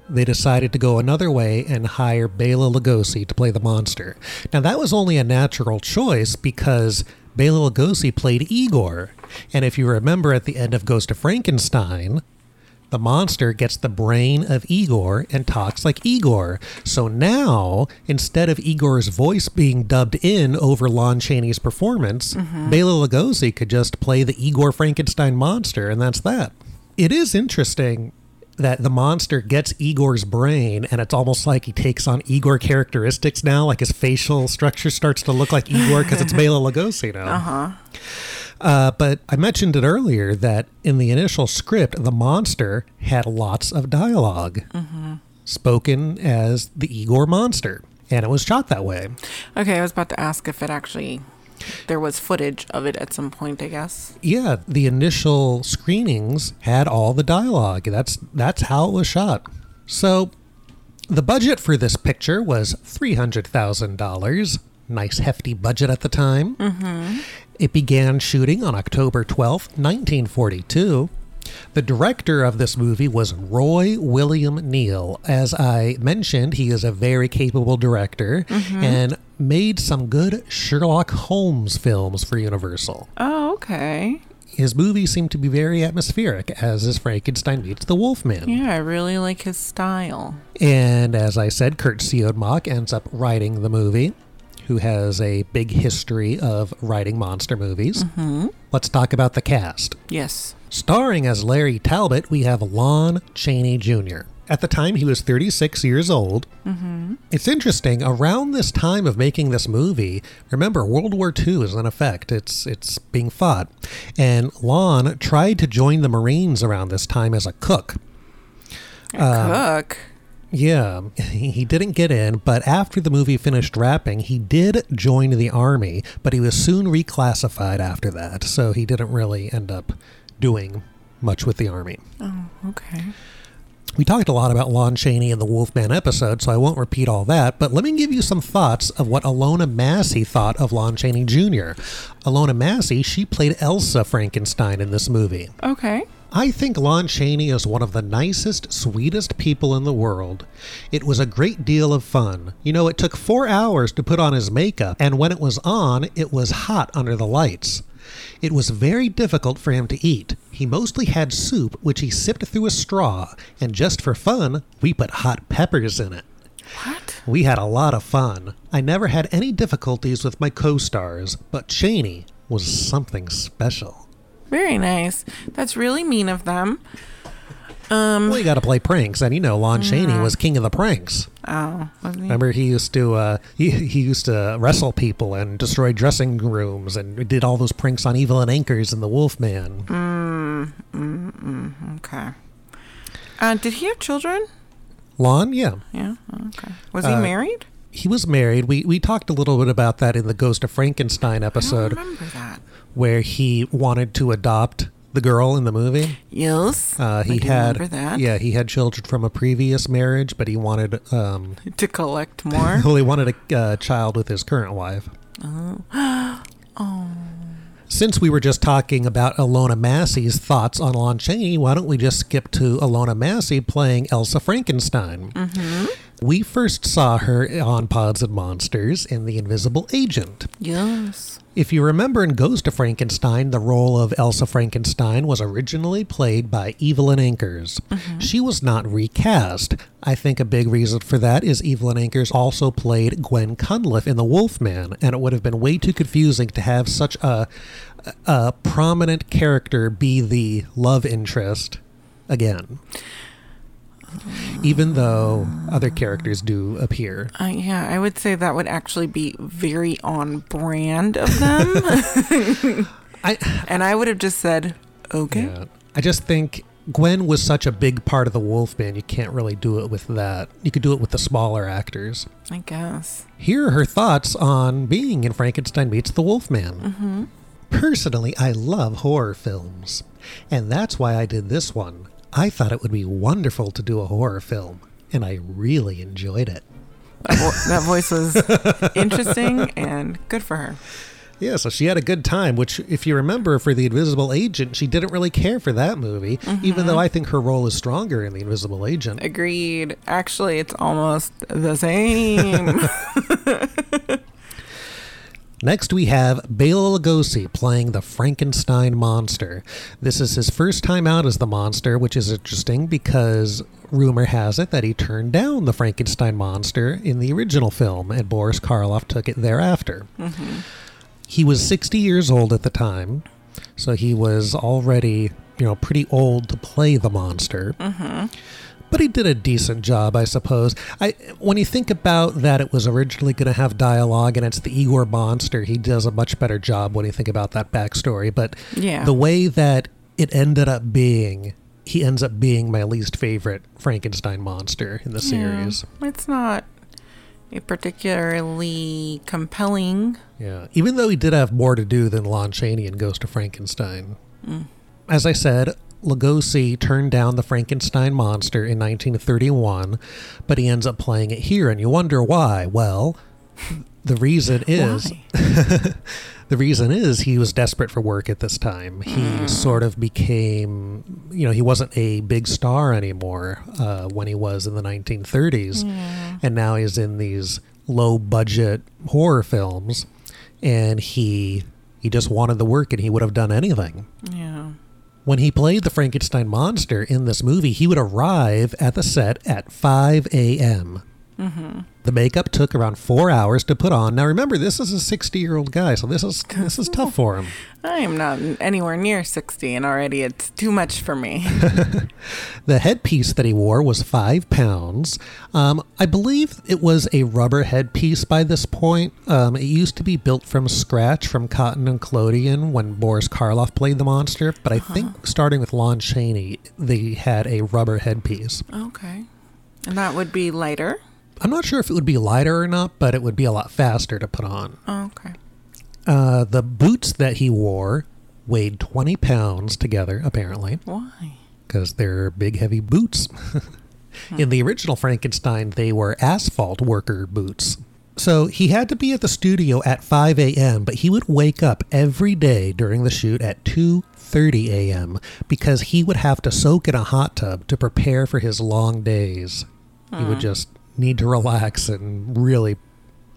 they decided to go another way and hire Bela Lugosi to play the monster. Now, that was only a natural choice because Bela Lugosi played Igor. And if you remember at the end of Ghost of Frankenstein, the monster gets the brain of Igor and talks like Igor. So now, instead of Igor's voice being dubbed in over Lon Chaney's performance, Mhm. Bela Lugosi could just play the Igor Frankenstein monster, and that's that. It is interesting that the monster gets Igor's brain, and it's almost like he takes on Igor characteristics now, like his facial structure starts to look like Igor because it's Bela Lugosi now. <laughs> Uh huh. Uh, but I mentioned it earlier that in the initial script, the monster had lots of dialogue Mhm. spoken as the Igor monster, and it was shot that way. Okay, I was about to ask if it actually there was footage of it at some point. I guess. Yeah, the initial screenings had all the dialogue. That's that's how it was shot. So, the budget for this picture was three hundred thousand dollars. Nice hefty budget at the time. Mm-hmm. It began shooting on October 12th, 1942. The director of this movie was Roy William Neill. As I mentioned, he is a very capable director Mhm. and made some good Sherlock Holmes films for Universal. Oh, okay. His movies seem to be very atmospheric, as is Frankenstein Meets the Wolfman. Yeah, I really like his style. And as I said, Curt Siodmak ends up writing the movie, who has a big history of writing monster movies. Mhm. Let's talk about the cast. Yes. Starring as Larry Talbot, we have Lon Chaney Jr. At the time, he was 36 years old. Mm-hmm. It's interesting. Around this time of making this movie, remember World War II is in effect. It's it's being fought, and Lon tried to join the Marines around this time as a cook. Um, Cook. Yeah, he <laughs> he didn't get in, but after the movie finished wrapping, he did join the army, but he was soon reclassified after that, so he didn't really end up doing much with the army. Oh, okay. We talked a lot about Lon Chaney in the Wolfman episode, so I won't repeat all that, but let me give you some thoughts of what Ilona Massey thought of Lon Chaney Jr. Ilona Massey, she played Elsa Frankenstein in this movie. Okay. I think Lon Chaney is one of the nicest, sweetest people in the world. It was a great deal of fun. You know, it took four hours to put on his makeup, and when it was on, it was hot under the lights. It was very difficult for him to eat. He mostly had soup, which he sipped through a straw, and just for fun, we put hot peppers in it. What? We had a lot of fun. I never had any difficulties with my co stars, but Chaney was something special. Very nice. That's really mean of them. Um. Well, you got to play pranks, and you know Lon Chaney Yeah. was king of the pranks. Oh, wasn't he? Remember, he used to uh, he, he used to wrestle people and destroy dressing rooms, and did all those pranks on Evelyn Ankers and the Wolfman. Mm, mm, mm, okay. Uh, did he have children? Lon, yeah. Yeah. Okay. Was he Uh, married? He was married. We we talked a little bit about that in the Ghost of Frankenstein episode, remember that. where he wanted to adopt the girl in the movie. Yes. Uh, he I do had remember that. yeah he had children from a previous marriage, but he wanted um To collect more. <laughs> well he wanted a uh, child with his current wife. oh. <gasps> oh. Since we were just talking about Ilona Massey's thoughts on Lon Chaney, why don't we just skip to Ilona Massey playing Elsa Frankenstein? Mm-hmm. We first saw her on Pods and Monsters in The Invisible Agent. Yes. If you remember in Ghost of Frankenstein, the role of Elsa Frankenstein was originally played by Evelyn Ankers. Mm-hmm. She was not recast. I think a big reason for that is Evelyn Ankers also played Gwen Conliffe in The Wolfman, and it would have been way too confusing to have such a, a prominent character be the love interest again. Even though other characters do appear. Uh, yeah, I would say that would actually be very on brand of them. <laughs> I, and I would have just said, okay. Yeah. I just think Gwen was such a big part of the Wolfman, you can't really do it with that. You could do it with the smaller actors. I guess. Here are her thoughts on being in Frankenstein Meets the Wolfman. Mm-hmm. Personally, I love horror films, and that's why I did this one. I thought it would be wonderful to do a horror film, and I really enjoyed it. That, vo- that voice was <laughs> interesting and good for her. Yeah, so she had a good time, which, if you remember, for The Invisible Agent, she didn't really care for that movie, even though mm-hmm. I think her role is stronger in The Invisible Agent. Agreed. Actually, it's almost the same. <laughs> <laughs> Next, we have Bela Lugosi playing the Frankenstein monster. This is his first time out as the monster, which is interesting because rumor has it that he turned down the Frankenstein monster in the original film, and Boris Karloff took it thereafter. Mhm. He was 60 years old at the time, so he was already, you know, pretty old to play the monster. Mhm. But he did a decent job, I suppose. I when you think about that, it was originally going to have dialogue, and it's the Igor monster. He does a much better job when you think about that backstory. But Yeah. the way that it ended up being, he ends up being my least favorite Frankenstein monster in the series. Yeah, it's not a particularly compelling. Yeah, even though he did have more to do than Lon Chaney in Ghost of Frankenstein. Mm. As I said, Lugosi turned down the Frankenstein monster in 1931, but he ends up playing it here, and you wonder why. Well, the reason is <laughs> the reason is he was desperate for work at this time. He sort of became, you know, he wasn't a big star anymore uh, when he was in the 1930s, Yeah. and now he's in these low budget horror films, and he he just wanted the work, and he would have done anything. Yeah. When he played the Frankenstein monster in this movie, he would arrive at the set at 5 a.m. Mm-hmm. The makeup took around four hours to put on. Now remember, this is a 60 year old guy, so this is this is tough for him. <laughs> I am not anywhere near 60, and already it's too much for me. <laughs> The headpiece that he wore was five pounds. Um, I believe it was a rubber headpiece by this point. Um, it used to be built from scratch from cotton and collodion when Boris Karloff played the monster, but I think starting with Lon Chaney, they had a rubber headpiece. okay. And that would be lighter? I'm not sure if it would be lighter or not, but it would be a lot faster to put on. Oh, okay. Uh, the boots that he wore weighed 20 pounds together, apparently. Why? Because they're big, heavy boots. In the original Frankenstein, they were asphalt worker boots. So he had to be at the studio at 5 a.m., but he would wake up every day during the shoot at 2:30 a.m. because he would have to soak in a hot tub to prepare for his long days. He would Hmm. just need to relax and really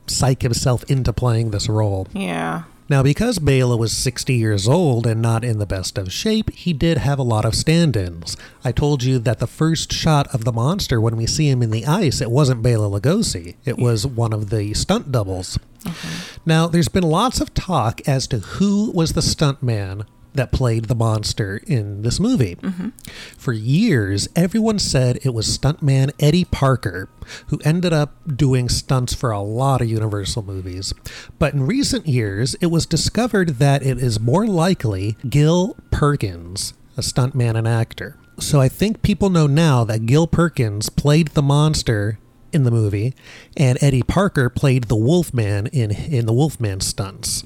psych himself into playing this role. Yeah. Now, because Bela was 60 years old and not in the best of shape, he did have a lot of stand ins. I told you that the first shot of the monster, when we see him in the ice, it wasn't Bela Lugosi, it was one of the stunt doubles. Mm-hmm. Now, there's been lots of talk as to who was the stuntman that played the monster in this movie. Mm-hmm. For years, everyone said it was stuntman Eddie Parker, who ended up doing stunts for a lot of Universal movies. But in recent years, it was discovered that it is more likely Gil Perkins, a stuntman and actor. So I think people know now that Gil Perkins played the monster in the movie, and Eddie Parker played the Wolfman in in the Wolfman stunts.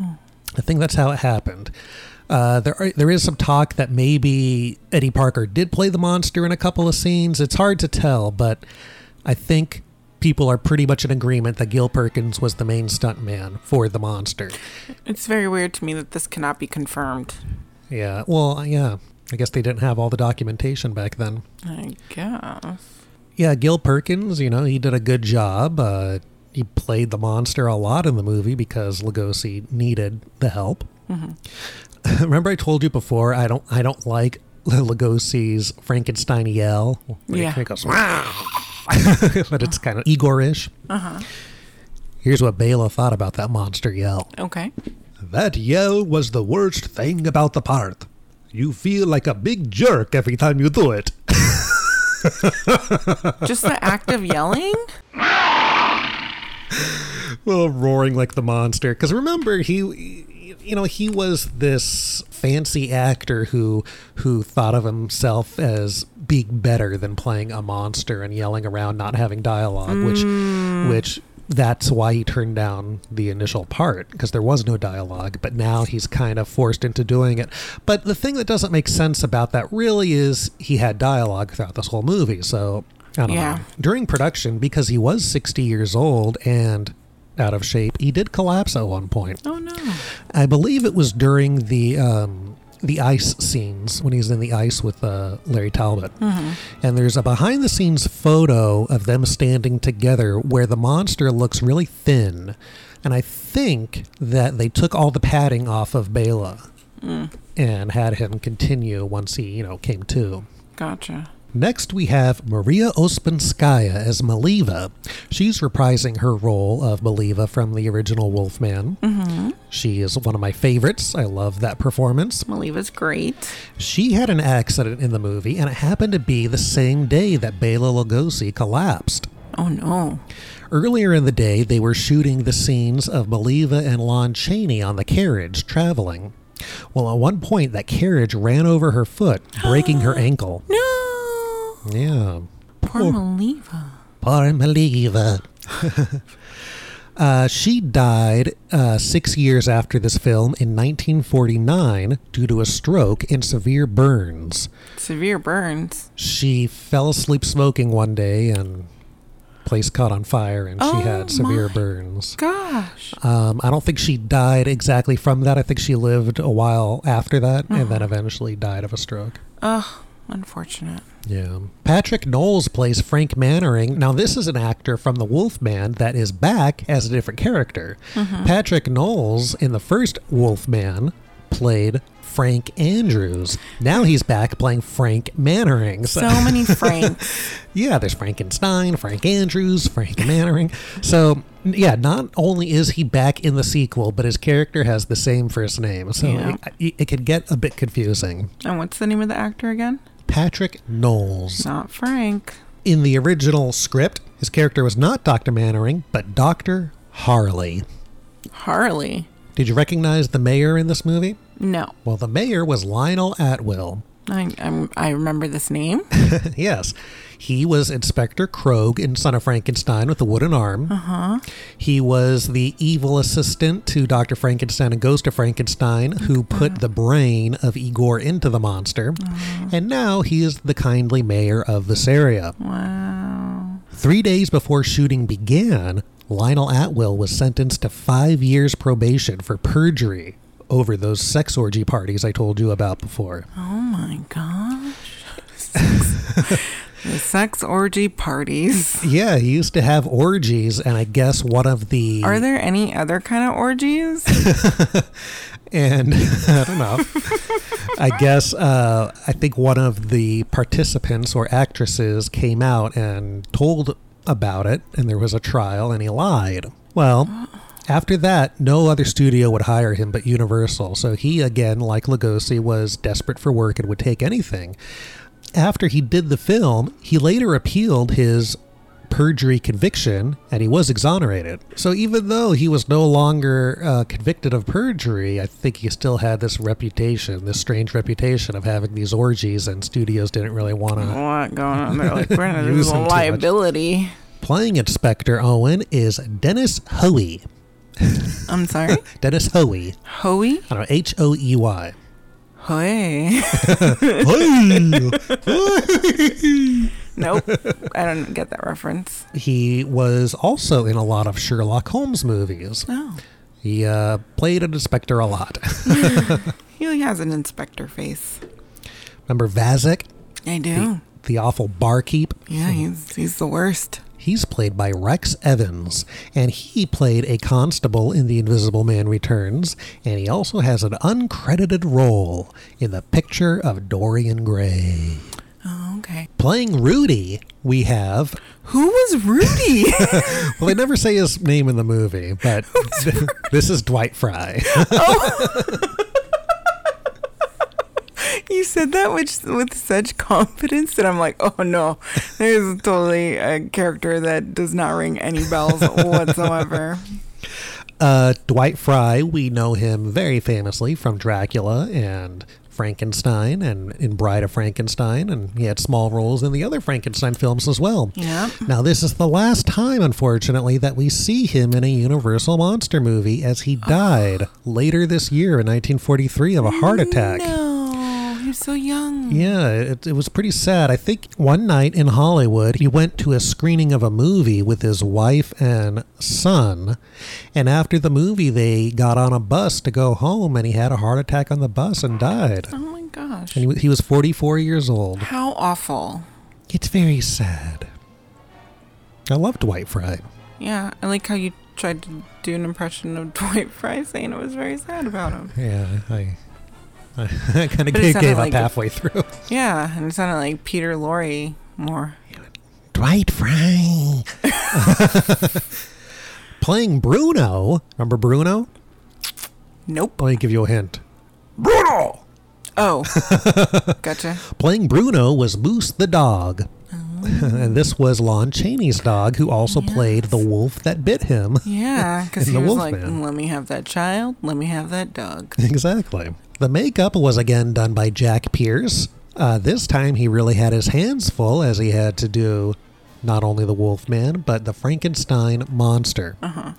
Oh. I think that's how it happened. Uh, there are, there is some talk that maybe Eddie Parker did play the monster in a couple of scenes. It's hard to tell, but I think people are pretty much in agreement that Gil Perkins was the main stuntman for the monster. It's very weird to me that this cannot be confirmed. Yeah, well, yeah. I guess they didn't have all the documentation back then. I guess. Yeah, Gil Perkins, you know, he did a good job. Uh, he played the monster a lot in the movie because Lugosi needed the help. Mhm. <laughs> Remember, I told you before I don't I don't like <laughs> Lugosi's Frankenstein yell. Yeah. kinda goes, <laughs> but it's kind of Igor-ish. Uh huh. Here's what Bela thought about that monster yell. Okay. That yell was the worst thing about the part. You feel like a big jerk every time you do it. Just the act of yelling? <laughs> well, roaring like the monster. Because remember, he, you know, he was this fancy actor who who thought of himself as being better than playing a monster and yelling around, not having dialogue, which mm. which that's why he turned down the initial part because there was no dialogue but now he's kind of forced into doing it but the thing that doesn't make sense about that really is he had dialogue throughout this whole movie so Yeah. know. During production, because he was 60 years old and out of shape, he did collapse at one point. Oh no. I believe it was during the um, the ice scenes when he's in the ice with uh, Larry Talbot. Mhm. And there's a behind the scenes photo of them standing together where the monster looks really thin. And I think that they took all the padding off of Bela Mm. and had him continue once he, you know, came to. Gotcha. Next, we have Maria Ouspenskaya as Maleva. She's reprising her role of Maleva from the original Wolfman. Mm-hmm. She is one of my favorites. I love that performance. Maleva's great. She had an accident in the movie, and it happened to be the same day that Bela Lugosi collapsed. Oh no. Earlier in the day, they were shooting the scenes of Maleva and Lon Chaney on the carriage traveling. Well, at one point, that carriage ran over her foot, breaking her <gasps> ankle. No. Yeah. Poor Maleva. Poor Maleva. <laughs> uh, she died uh, six years after this film in 1949 due to a stroke and severe burns. Severe burns. She fell asleep smoking one day and place caught on fire and she Oh had severe burns. Gosh. Um, I don't think she died exactly from that. I think she lived a while after that and then eventually died of a stroke. Ugh. Unfortunate. Yeah. Patrick Knowles plays Frank Mannering. Now, this is an actor from The Wolfman that is back as a different character. Mhm. Patrick Knowles in the first Wolfman played Frank Andrews. Now he's back playing Frank Mannering. So <laughs> many Franks. yeah, there's Frankenstein, Frank Andrews, Frank Mannering. So, yeah, not only is he back in the sequel, but his character has the same first name. So Yeah. it, it could get a bit confusing. And what's the name of the actor again? Patrick Knowles. Not Frank. In the original script, his character was not Dr. Mannering, but Dr. Harley. Harley. Did you recognize the mayor in this movie? No. Well, the mayor was Lionel Atwill. I I'm, I remember this name. <laughs> yes. He was Inspector Krogh in Son of Frankenstein with the wooden arm. Uh huh. He was the evil assistant to Dr. Frankenstein and Ghost of Frankenstein who put the brain of Igor into the monster. And now he is the kindly mayor of Vasaria. Wow. Three days before shooting began, Lionel Atwill was sentenced to five years probation for perjury over those sex orgy parties I told you about before. Oh my gosh. <laughs> <laughs> Sex, the sex orgy parties. Yeah, he used to have orgies, and I guess one of the. Are there any other kind of orgies? <laughs> and <laughs> I don't know. I guess uh, I think one of the participants or actresses came out and told about it, and there was a trial, and he lied. Well, after that, no other studio would hire him but Universal. So he, again, like Lugosi, was desperate for work and would take anything. After he did the film, he later appealed his perjury conviction and he was exonerated. So even though he was no longer uh, convicted of perjury, I think he still had this reputation, this strange reputation of having these orgies, and studios didn't really want to. What going on? They're like, <laughs> we're gonna Use use a him too much. liability. Playing Inspector Owen is Dennis Hoey. I'm sorry? <laughs> Dennis Hoey. Hoey? I don't know, H O E Y. Hoey. <laughs> <laughs> nope. I don't get that reference. He was also in a lot of Sherlock Holmes movies. Oh. He uh, played an inspector a lot. <laughs> He has an inspector face. Remember Vazec? I do. The, the awful barkeep? Yeah, he's he's the worst. He's played by Rex Evans, and he played a constable in The Invisible Man Returns, and he also has an uncredited role in The Picture of Dorian Gray. Oh, okay. Playing Rudy, we have. Who was Rudy? <laughs> well, they never say his name in the movie, but <laughs> this is Dwight Frye. <laughs> Oh. You said that with with such confidence that I'm like, oh no, there's totally a character that does not ring any bells whatsoever. <laughs> Uh, Dwight Frye, we know him very famously from Dracula and Frankenstein and in Bride of Frankenstein, and he had small roles in the other Frankenstein films as well. Yeah. Now, this is the last time, unfortunately, that we see him in a Universal Monster movie as he died later this year in 1943 of a heart attack. No, he was so young. Yeah, it, it was pretty sad. I think one night in Hollywood, he went to a screening of a movie with his wife and son. And after the movie, they got on a bus to go home, and he had a heart attack on the bus and died. Oh my gosh. And he, he was 44 years old. How awful. It's very sad. I love Dwight Frye. Yeah, I like how you tried to do an impression of <laughs> Dwight Frye saying it was very sad about him. Yeah, I, I, kind of gave, gave up like- halfway through. Yeah, and it sounded like Peter Lorre more. Dwight Frye. <laughs> Playing Bruno. Remember Bruno? Nope. Let me give you a hint. Bruno! Oh, <laughs> gotcha. Playing Bruno was Moose the dog. Oh. <laughs> and this was Lon Chaney's dog, who also played the wolf that bit him. Yeah, because he The was like, Wolfman. "Let me have that child. Let me have that dog." Exactly. The makeup was again done by Jack Pierce. Uh, this time he really had his hands full as he had to do not only the Wolfman, but the Frankenstein monster. Uh-huh.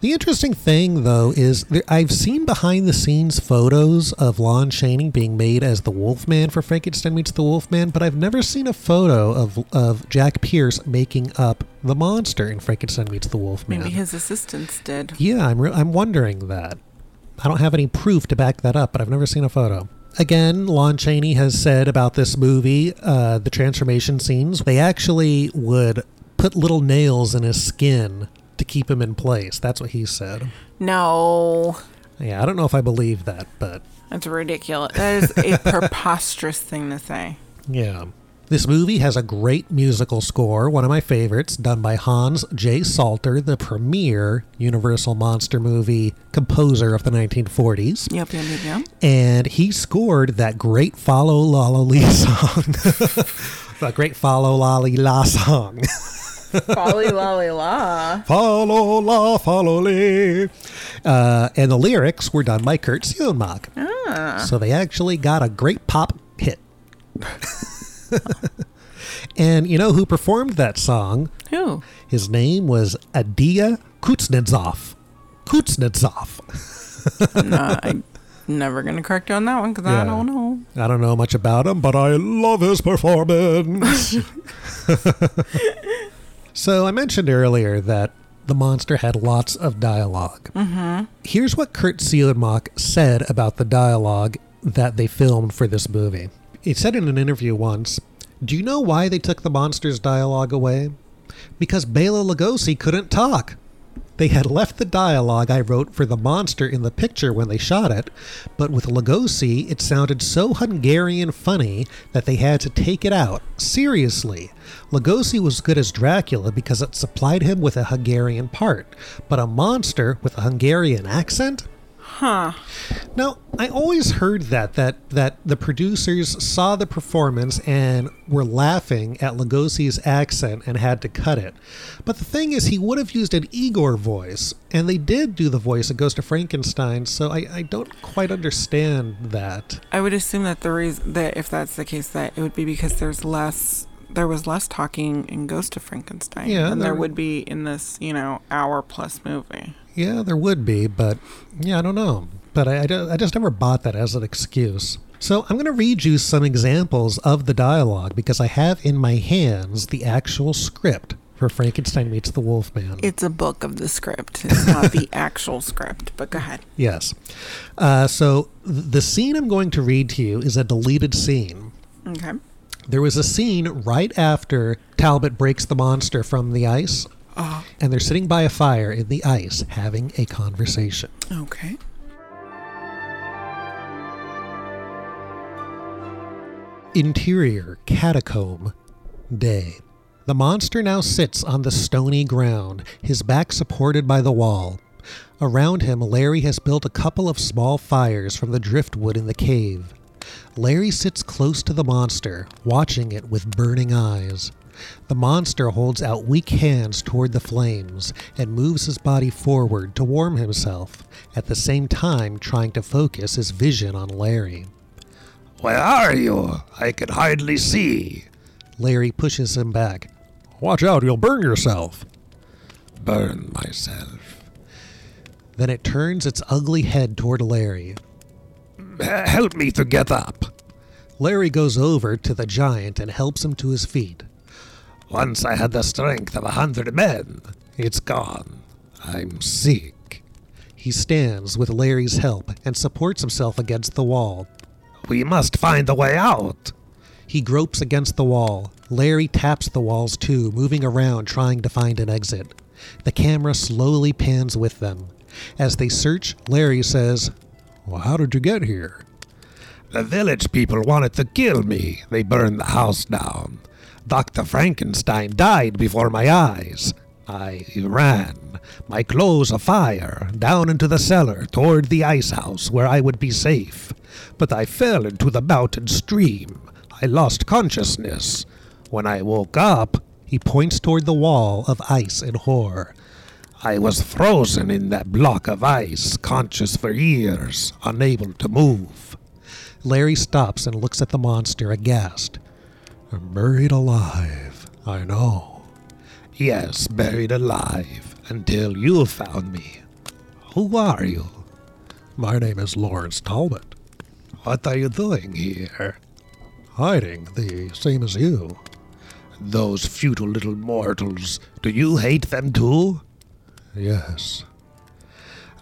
The interesting thing, though, is there, I've seen behind the scenes photos of Lon Chaney being made as the Wolfman for Frankenstein Meets the Wolfman, but I've never seen a photo of, of Jack Pierce making up the monster in Frankenstein Meets the Wolfman. Maybe his assistants did. Yeah, I'm re- I'm wondering that. I don't have any proof to back that up, but I've never seen a photo. Again, Lon Chaney has said about this movie, uh, the transformation scenes, they actually would put little nails in his skin to keep him in place. That's what he said. No, Yeah, I don't know if I believe that, but that's ridiculous. That is a <laughs> preposterous thing to say. yeah. This movie has a great musical score, one of my favorites, done by Hans J. Salter, the premier Universal Monster movie composer of the 1940s. Yep, yep, yep, yep. and he scored that great follow lolly lee <laughs> song that great follow lolly la song Folly lolly <laughs> la. follow la follow lee uh, and the lyrics were done by Curt Siodmak. Ah. so they actually got a great pop hit <laughs> <laughs> and you know who performed that song Who? his name was Adia Kuznetzoff Kuznetzoff no, I'm never gonna correct you on that one because I don't know. I don't know much about him, but I love his performance. <laughs> so I mentioned earlier that the monster had lots of dialogue. Mm-hmm. Here's what Curt Siodmak said about the dialogue that they filmed for this movie. He said in an interview once, "Do you know why they took the monster's dialogue away? Because Bela Lugosi couldn't talk." They had left the dialogue I wrote for the monster in the picture when they shot it, but with Lugosi, it sounded so Hungarian funny that they had to take it out. Seriously. Lugosi was good as Dracula because it supplied him with a Hungarian part, but a monster with a Hungarian accent? Huh. Now, I always heard that that that the producers saw the performance and were laughing at Lugosi's accent and had to cut it. But the thing is, he would have used an Igor voice, and they did do the voice that goes to Frankenstein. So I, I don't quite understand that. I would assume that the reason that if that's the case, that it would be because there's less. There was less talking in Ghost of Frankenstein Yeah, than there there- would be in this, you know, hour plus movie. Yeah, there would be, but yeah, I don't know. But I, I, I just never bought that as an excuse. So I'm going to read you some examples of the dialogue because I have in my hands the actual script for Frankenstein Meets the Wolfman. It's a book of the script. It's not the <laughs> actual script, but go ahead. Yes. Uh, so th- the scene I'm going to read to you is a deleted scene. Okay. There was a scene right after Talbot breaks the monster from the ice, Oh. and they're sitting by a fire in the ice having a conversation. Okay. Interior catacomb day. The monster now sits on the stony ground, his back supported by the wall. Around him, Larry has built a couple of small fires from the driftwood in the cave. Larry sits close to the monster, watching it with burning eyes. The monster holds out weak hands toward the flames and moves his body forward to warm himself, at the same time trying to focus his vision on Larry. Where are you? I can hardly see. Larry pushes him back. Watch out, you'll burn yourself. Burn myself. Then it turns its ugly head toward Larry. Help me to get up. Larry goes over to the giant and helps him to his feet. Once I had the strength of a hundred men. It's gone. I'm sick. He stands with Larry's help and supports himself against the wall. We must find a way out. He gropes against the wall. Larry taps the walls too, moving around trying to find an exit. The camera slowly pans with them. As they search, Larry says, Well, how did you get here? The village people wanted to kill me. They burned the house down. Dr. Frankenstein died before my eyes. I ran, my clothes afire, down into the cellar toward the ice house where I would be safe. But I fell into the mountain stream. I lost consciousness. When I woke up, He points toward the wall of ice and horror. I was frozen in that block of ice, conscious for years, unable to move. Larry stops and looks at the monster aghast. Buried alive, I know. Yes, buried alive, until you found me. Who are you? My name is Lawrence Talbot. What are you doing here? Hiding, the same as you. Those futile little mortals, do you hate them too? Yes.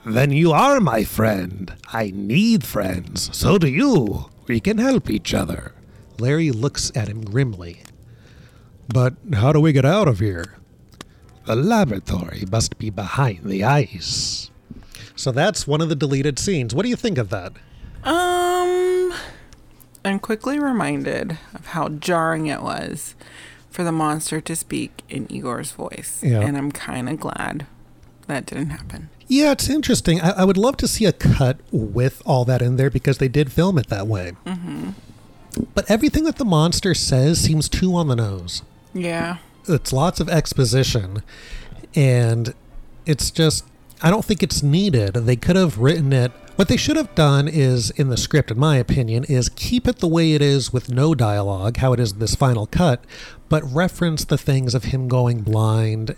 Then you are my friend. I need friends. So do you. We can help each other. Larry looks at him grimly. But how do we get out of here? The laboratory must be behind the ice. So that's one of the deleted scenes. What do you think of that? Um, I'm quickly reminded of how jarring it was for the monster to speak in Igor's voice. Yeah. And I'm kind of glad that didn't happen. Yeah, it's interesting. I, I would love to see a cut with all that in there because they did film it that way. Mm-hmm. But everything that the monster says seems too on the nose. Yeah. It's lots of exposition, and it's just, I don't think it's needed. They could have written it. What they should have done is, in the script, in my opinion, is keep it the way it is with no dialogue, how it is in this final cut, but reference the things of him going blind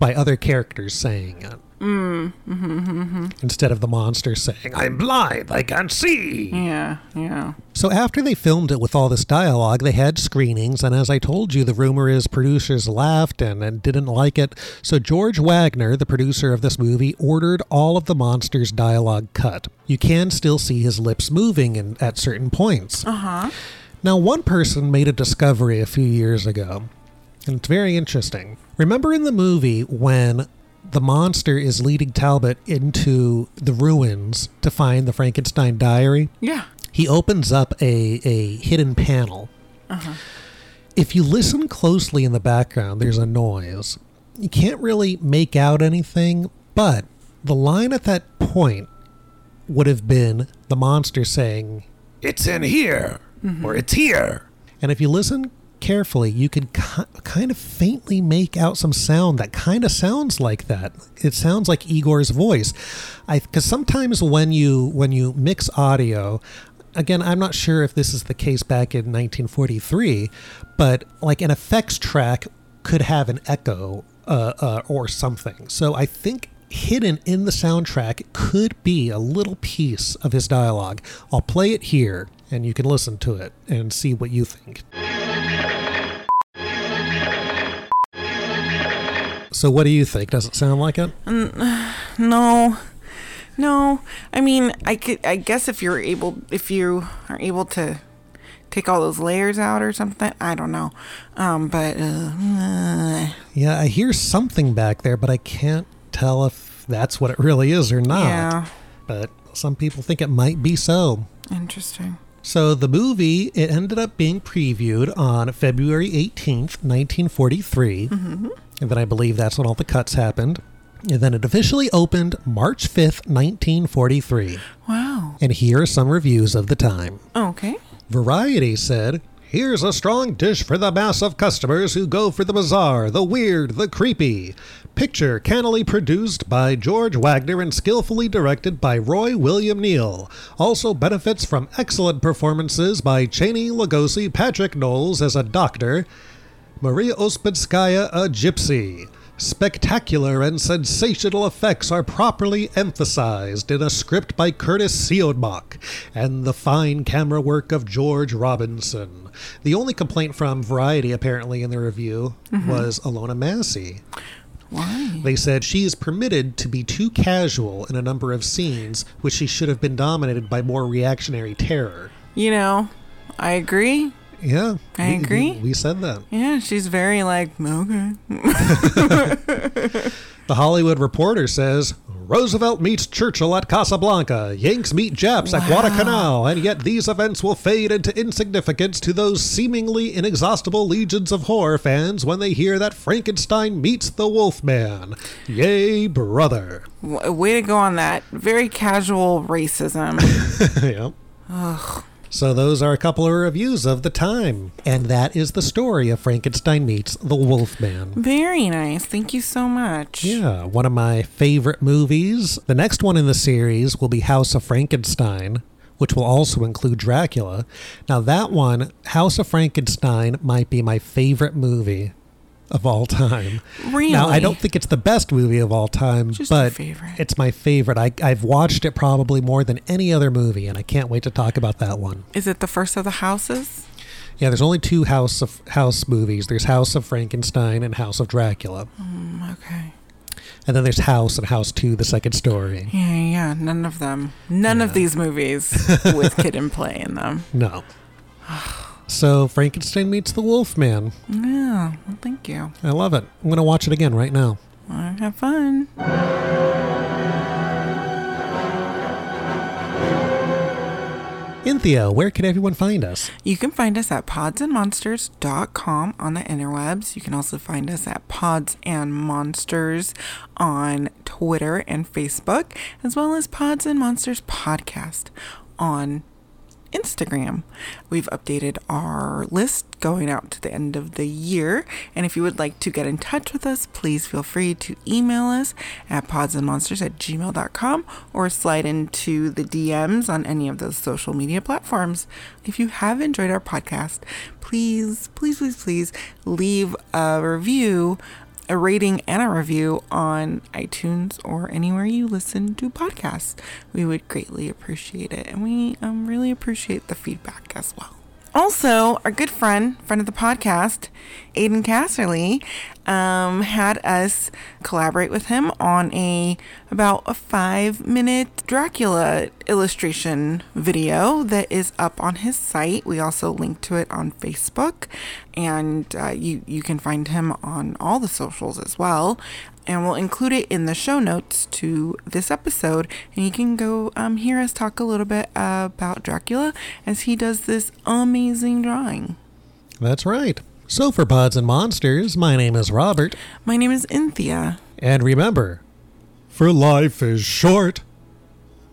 by other characters saying it. Mm. Mm-hmm, mm-hmm. Instead of the monster saying, I'm blind, I can't see. Yeah, yeah. So after they filmed it with all this dialogue, they had screenings, and as I told you, the rumor is producers laughed and, and didn't like it. So George Waggner, the producer of this movie, ordered all of the monster's dialogue cut. You can still see his lips moving in, at certain points. Uh huh. Now, one person made a discovery a few years ago, and it's very interesting. Remember in the movie when the monster is leading Talbot into the ruins to find the Frankenstein diary? Yeah. He opens up a, a hidden panel. Uh-huh. If you listen closely in the background, there's a noise. You can't really make out anything, but the line at that point would have been the monster saying, It's in here, or it's here. And if you listen carefully, you can ki- kind of faintly make out some sound that kind of sounds like that. It sounds like Igor's voice. I because sometimes when you when you mix audio, again, I'm not sure if this is the case back in 1943, but like an effects track could have an echo uh, uh, or something. So I think hidden in the soundtrack could be a little piece of his dialogue. I'll play it here and you can listen to it and see what you think. So, what do you think? Does it sound like it? Mm, <sighs> no, no. I mean, I could. I guess if you're able, if you are able to take all those layers out or something, I don't know. Um, but uh, <sighs> Yeah, I hear something back there, but I can't tell if that's what it really is or not. Yeah. But some people think it might be so. interesting. So the movie it ended up being previewed on February 18th, 1943. Mhm. And then I believe that's when all the cuts happened. And then it officially opened March 5th, 1943. Wow. And here are some reviews of the time. Okay. Variety said, Here's a strong dish for the mass of customers who go for the bizarre, the weird, the creepy. Picture cannily produced by George Waggner and skillfully directed by Roy William Neill. Also benefits from excellent performances by Chaney Lugosi, Patrick Knowles as a doctor, Maria Ouspenskaya, a gypsy. Spectacular and sensational effects are properly emphasized in a script by Curtis Siodmak and the fine camera work of George Robinson. The only complaint from Variety, apparently, in the review Mhm. was Ilona Massey. Why? They said she is permitted to be too casual in a number of scenes, which she should have been dominated by more reactionary terror. You know, I agree. Yeah, I we- agree. We, we said that. Yeah, she's very like okay. <laughs> The Hollywood Reporter says Roosevelt meets Churchill at Casablanca, Yanks meet Japs at Guadalcanal, and yet these events will fade into insignificance to those seemingly inexhaustible legions of horror fans when they hear that Frankenstein meets the Wolfman. Yay, brother. W- Way to go on that. Very casual racism. <laughs> yep. Ugh. So those are a couple of reviews of the time. And that is the story of Frankenstein meets the Wolfman. Very nice. Thank you so much. Yeah, one of my favorite movies. The next one in the series will be House of Frankenstein, which will also include Dracula. Now, that one, House of Frankenstein, might be my favorite movie of all time. Really? Now, I don't think it's the best movie of all time, Just but it's my favorite. I, I've watched it probably more than any other movie, and I can't wait to talk about that one. Is it the first of the houses? Yeah, there's only two House of House movies. There's House of Frankenstein and House of Dracula. Mm, okay. And then there's House and House 2, the second story. Yeah, yeah, yeah. None of them. None of these movies <laughs> with kid and play in them. No. <sighs> So Frankenstein meets the Wolfman. Yeah. Well, thank you. I love it. I'm going to watch it again right now. Right, have fun. Inthia, where can everyone find us? You can find us at podsandmonsters.com on the interwebs. You can also find us at Pods and Monsters on Twitter and Facebook, as well as Pods and Monsters Podcast on Instagram. We've updated our list going out to the end of the year. And if you would like to get in touch with us, please feel free to email us at podsandmonsters at gmail.com or slide into the DMs on any of those social media platforms. If you have enjoyed our podcast, please, please, please, please leave a review a rating and a review on iTunes or anywhere you listen to podcasts. We would greatly appreciate it, and we um, really appreciate the feedback as well. Also, our good friend, friend of the podcast, Aiden Casserly, um, had us collaborate with him on a about a five minute Dracula illustration video that is up on his site. We also link to it on Facebook, and uh, you you can find him on all the socials as well. And we'll include it in the show notes to this episode, and you can go um, hear us talk a little bit about Dracula as he does this amazing drawing. That's right. So for Pods and Monsters, my name is Robert. My name is Inthia. And remember, for life is short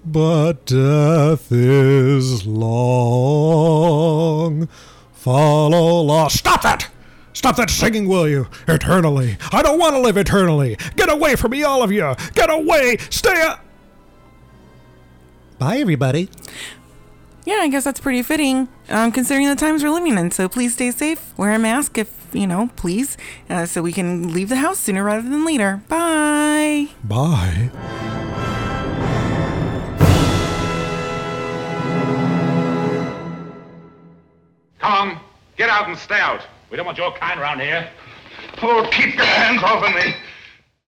but death is long. Follow law. Stop that! Stop that singing, will you? Eternally. I don't want to live eternally. Get away from me, all of you. Get away. Stay. up. Bye, everybody. Yeah, I guess that's pretty fitting, um, considering the times we're living in. So please stay safe. Wear a mask if, you know, please, uh, so we can leave the house sooner rather than later. Bye. Bye. Come on, get out and stay out. We don't want your kind around here. Oh, keep your hands off of me.